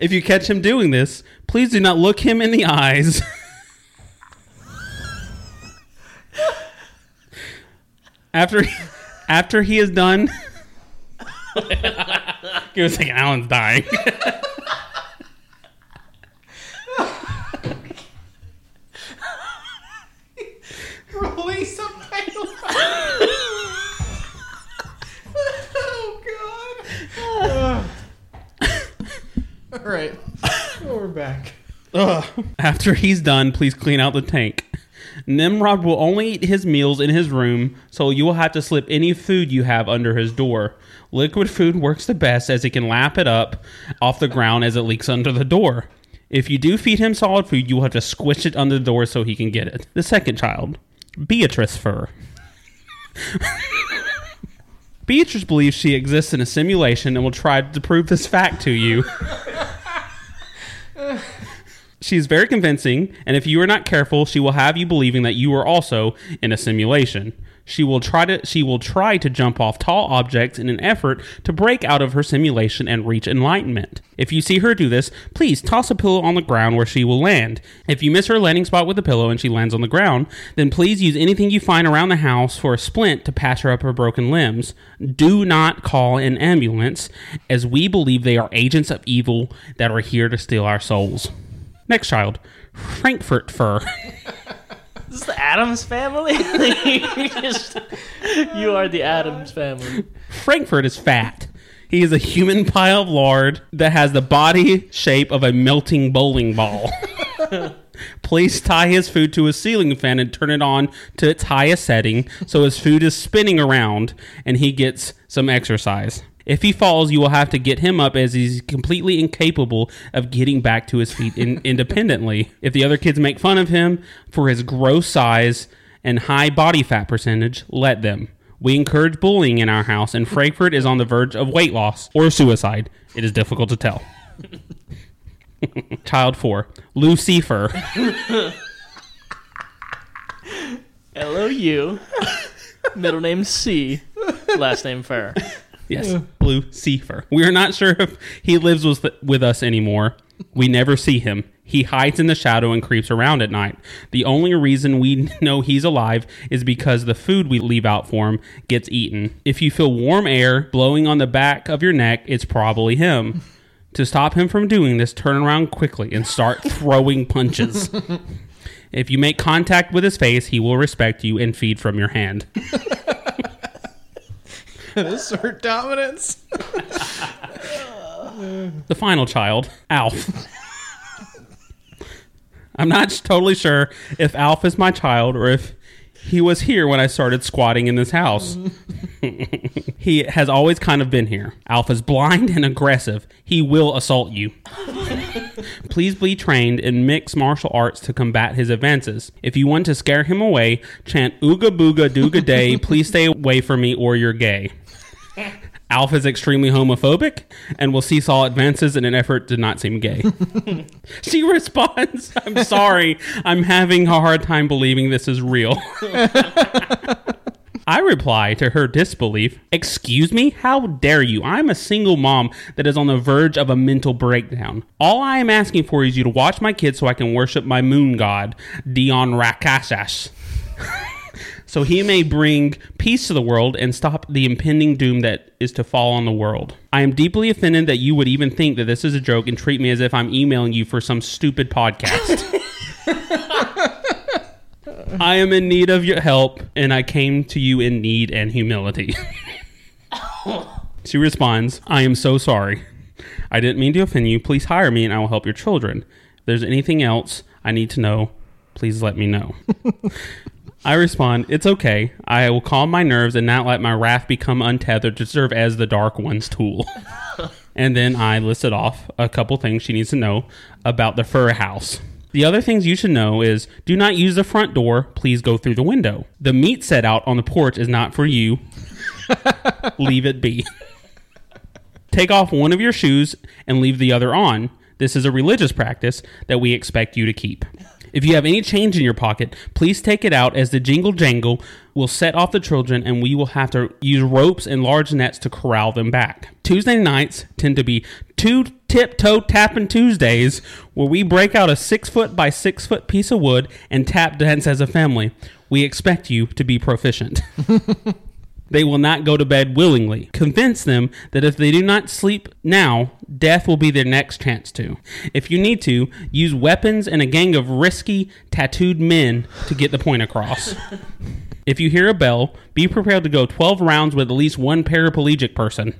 If you catch him doing this, please do not look him in the eyes. after after he is done, give a second. Alan's dying. Release a payload. oh God. All right, we're back. After he's done, please clean out the tank. Nimrod will only eat his meals in his room, so you will have to slip any food you have under his door. Liquid food works the best as he can lap it up off the ground as it leaks under the door. If you do feed him solid food, you will have to squish it under the door so he can get it. The second child, Beatrice Fur. Beatrice believes she exists in a simulation and will try to prove this fact to you. She is very convincing, and if you are not careful, she will have you believing that you are also in a simulation. She will try to she will try to jump off tall objects in an effort to break out of her simulation and reach enlightenment. If you see her do this, please toss a pillow on the ground where she will land. If you miss her landing spot with the pillow and she lands on the ground, then please use anything you find around the house for a splint to patch her up her broken limbs. Do not call an ambulance, as we believe they are agents of evil that are here to steal our souls. Next child, Frankfurt fur. This is the Addams family. you, just- you are the oh Addams family. Frankfurt is fat. He is a human pile of lard that has the body shape of a melting bowling ball. Please tie his food to a ceiling fan and turn it on to its highest setting so his food is spinning around and he gets some exercise. If he falls, you will have to get him up as he's completely incapable of getting back to his feet in- independently. If the other kids make fun of him for his gross size and high body fat percentage, let them. We encourage bullying in our house, and Frankfurt is on the verge of weight loss or suicide. It is difficult to tell. Child 4, Lucifer. L O U. Middle name C. Last name Fur. Yes, blue seifer. We are not sure if he lives with, with us anymore. We never see him. He hides in the shadow and creeps around at night. The only reason we know he's alive is because the food we leave out for him gets eaten. If you feel warm air blowing on the back of your neck, it's probably him. To stop him from doing this, turn around quickly and start throwing punches. If you make contact with his face, he will respect you and feed from your hand. Assert dominance. the final child, Alf. I'm not totally sure if Alf is my child or if he was here when I started squatting in this house. he has always kind of been here. Alf is blind and aggressive. He will assault you. Please be trained in mixed martial arts to combat his advances. If you want to scare him away, chant Ooga Booga Dooga Day, please stay away from me or you're gay. Alf is extremely homophobic and will cease all advances in an effort to not seem gay. she responds, I'm sorry, I'm having a hard time believing this is real. I reply to her disbelief, Excuse me? How dare you? I'm a single mom that is on the verge of a mental breakdown. All I am asking for is you to watch my kids so I can worship my moon god, Dion Rakashas. So he may bring peace to the world and stop the impending doom that is to fall on the world. I am deeply offended that you would even think that this is a joke and treat me as if I'm emailing you for some stupid podcast. I am in need of your help, and I came to you in need and humility. she responds, I am so sorry. I didn't mean to offend you. Please hire me and I will help your children. If there's anything else I need to know, please let me know. I respond, It's okay. I will calm my nerves and not let my wrath become untethered to serve as the Dark One's tool. and then I listed off a couple things she needs to know about the fur house. The other things you should know is do not use the front door. Please go through the window. The meat set out on the porch is not for you. leave it be. Take off one of your shoes and leave the other on. This is a religious practice that we expect you to keep. If you have any change in your pocket, please take it out as the jingle jangle will set off the children and we will have to use ropes and large nets to corral them back. Tuesday nights tend to be two tiptoe tapping Tuesdays where we break out a six foot by six foot piece of wood and tap dance as a family. We expect you to be proficient. They will not go to bed willingly. Convince them that if they do not sleep now, death will be their next chance to. If you need to, use weapons and a gang of risky, tattooed men to get the point across. if you hear a bell, be prepared to go 12 rounds with at least one paraplegic person.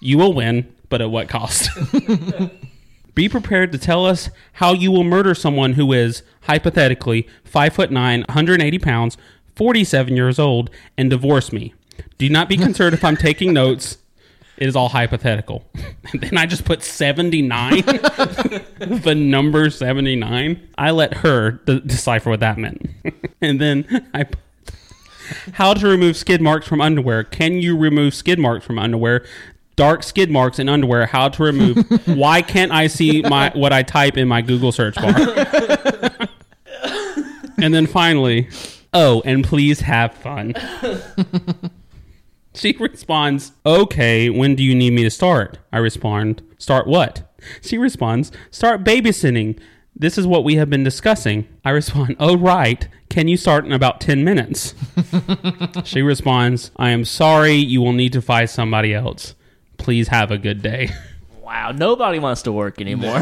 you will win, but at what cost? Be prepared to tell us how you will murder someone who is, hypothetically, 5 foot 9, 180 pounds, 47 years old, and divorce me. Do not be concerned if I'm taking notes. It is all hypothetical. And then I just put 79, the number 79. I let her d- decipher what that meant. and then I put, how to remove skid marks from underwear. Can you remove skid marks from underwear? Dark skid marks in underwear. How to remove? Why can't I see my what I type in my Google search bar? and then finally, Oh, and please have fun. she responds, Okay, when do you need me to start? I respond, Start what? She responds, Start babysitting. This is what we have been discussing. I respond, Oh, right. Can you start in about 10 minutes? she responds, I am sorry. You will need to find somebody else. Please have a good day. Wow, nobody wants to work anymore.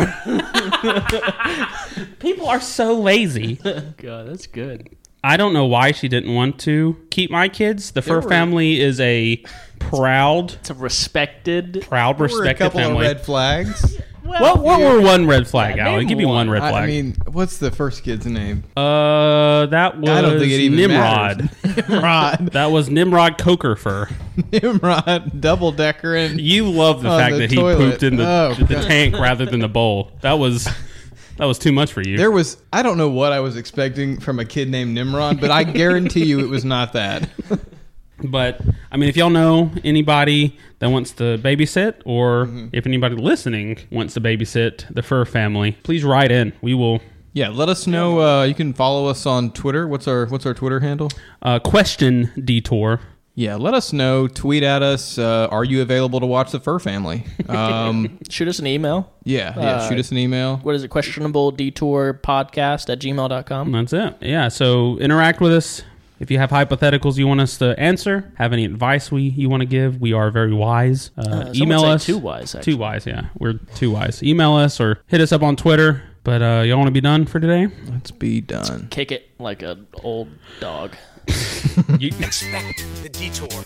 People are so lazy. God, that's good. I don't know why she didn't want to keep my kids. The Fur were- family is a proud, It's a respected. proud, There were a respected couple family. of red flags. what what were one red flag, Yeah, Alan? name Give me one one. red I, flag. I mean, what's the first kid's name? uh, that was I don't think it even Nimrod. matters. Nimrod. that was Nimrod Coker Fur. Nimrod, double decker, and You love the On fact the that he toilet. pooped in the, Oh, the God. tank rather than the bowl. That was that was too much for you. there was. I don't know what I was expecting from a kid named Nimrod, but I guarantee you it was not that. But I mean, if y'all know anybody that wants to babysit, or Mm-hmm. if anybody listening wants to babysit the Fur family, please write in. We will. Yeah, let us know. Uh, you can follow us on Twitter. What's our What's our Twitter handle? Uh, question detour. Yeah, let us know. Tweet at us. Uh, are you available to watch the Fur Family? Um, Shoot us an email. yeah, yeah. Uh, shoot us an email. What is it? Questionable detour podcast at gmail.com. That's it. Yeah. So interact with us. If you have hypotheticals you want us to answer, have any advice we you want to give, we are very wise. Uh, some email us. too wise, actually. Too wise. Yeah, we're too wise. Email us or hit us up on Twitter. But uh, y'all want to be done for today? Let's be done. Kick it like an old dog. You- Expect the detour.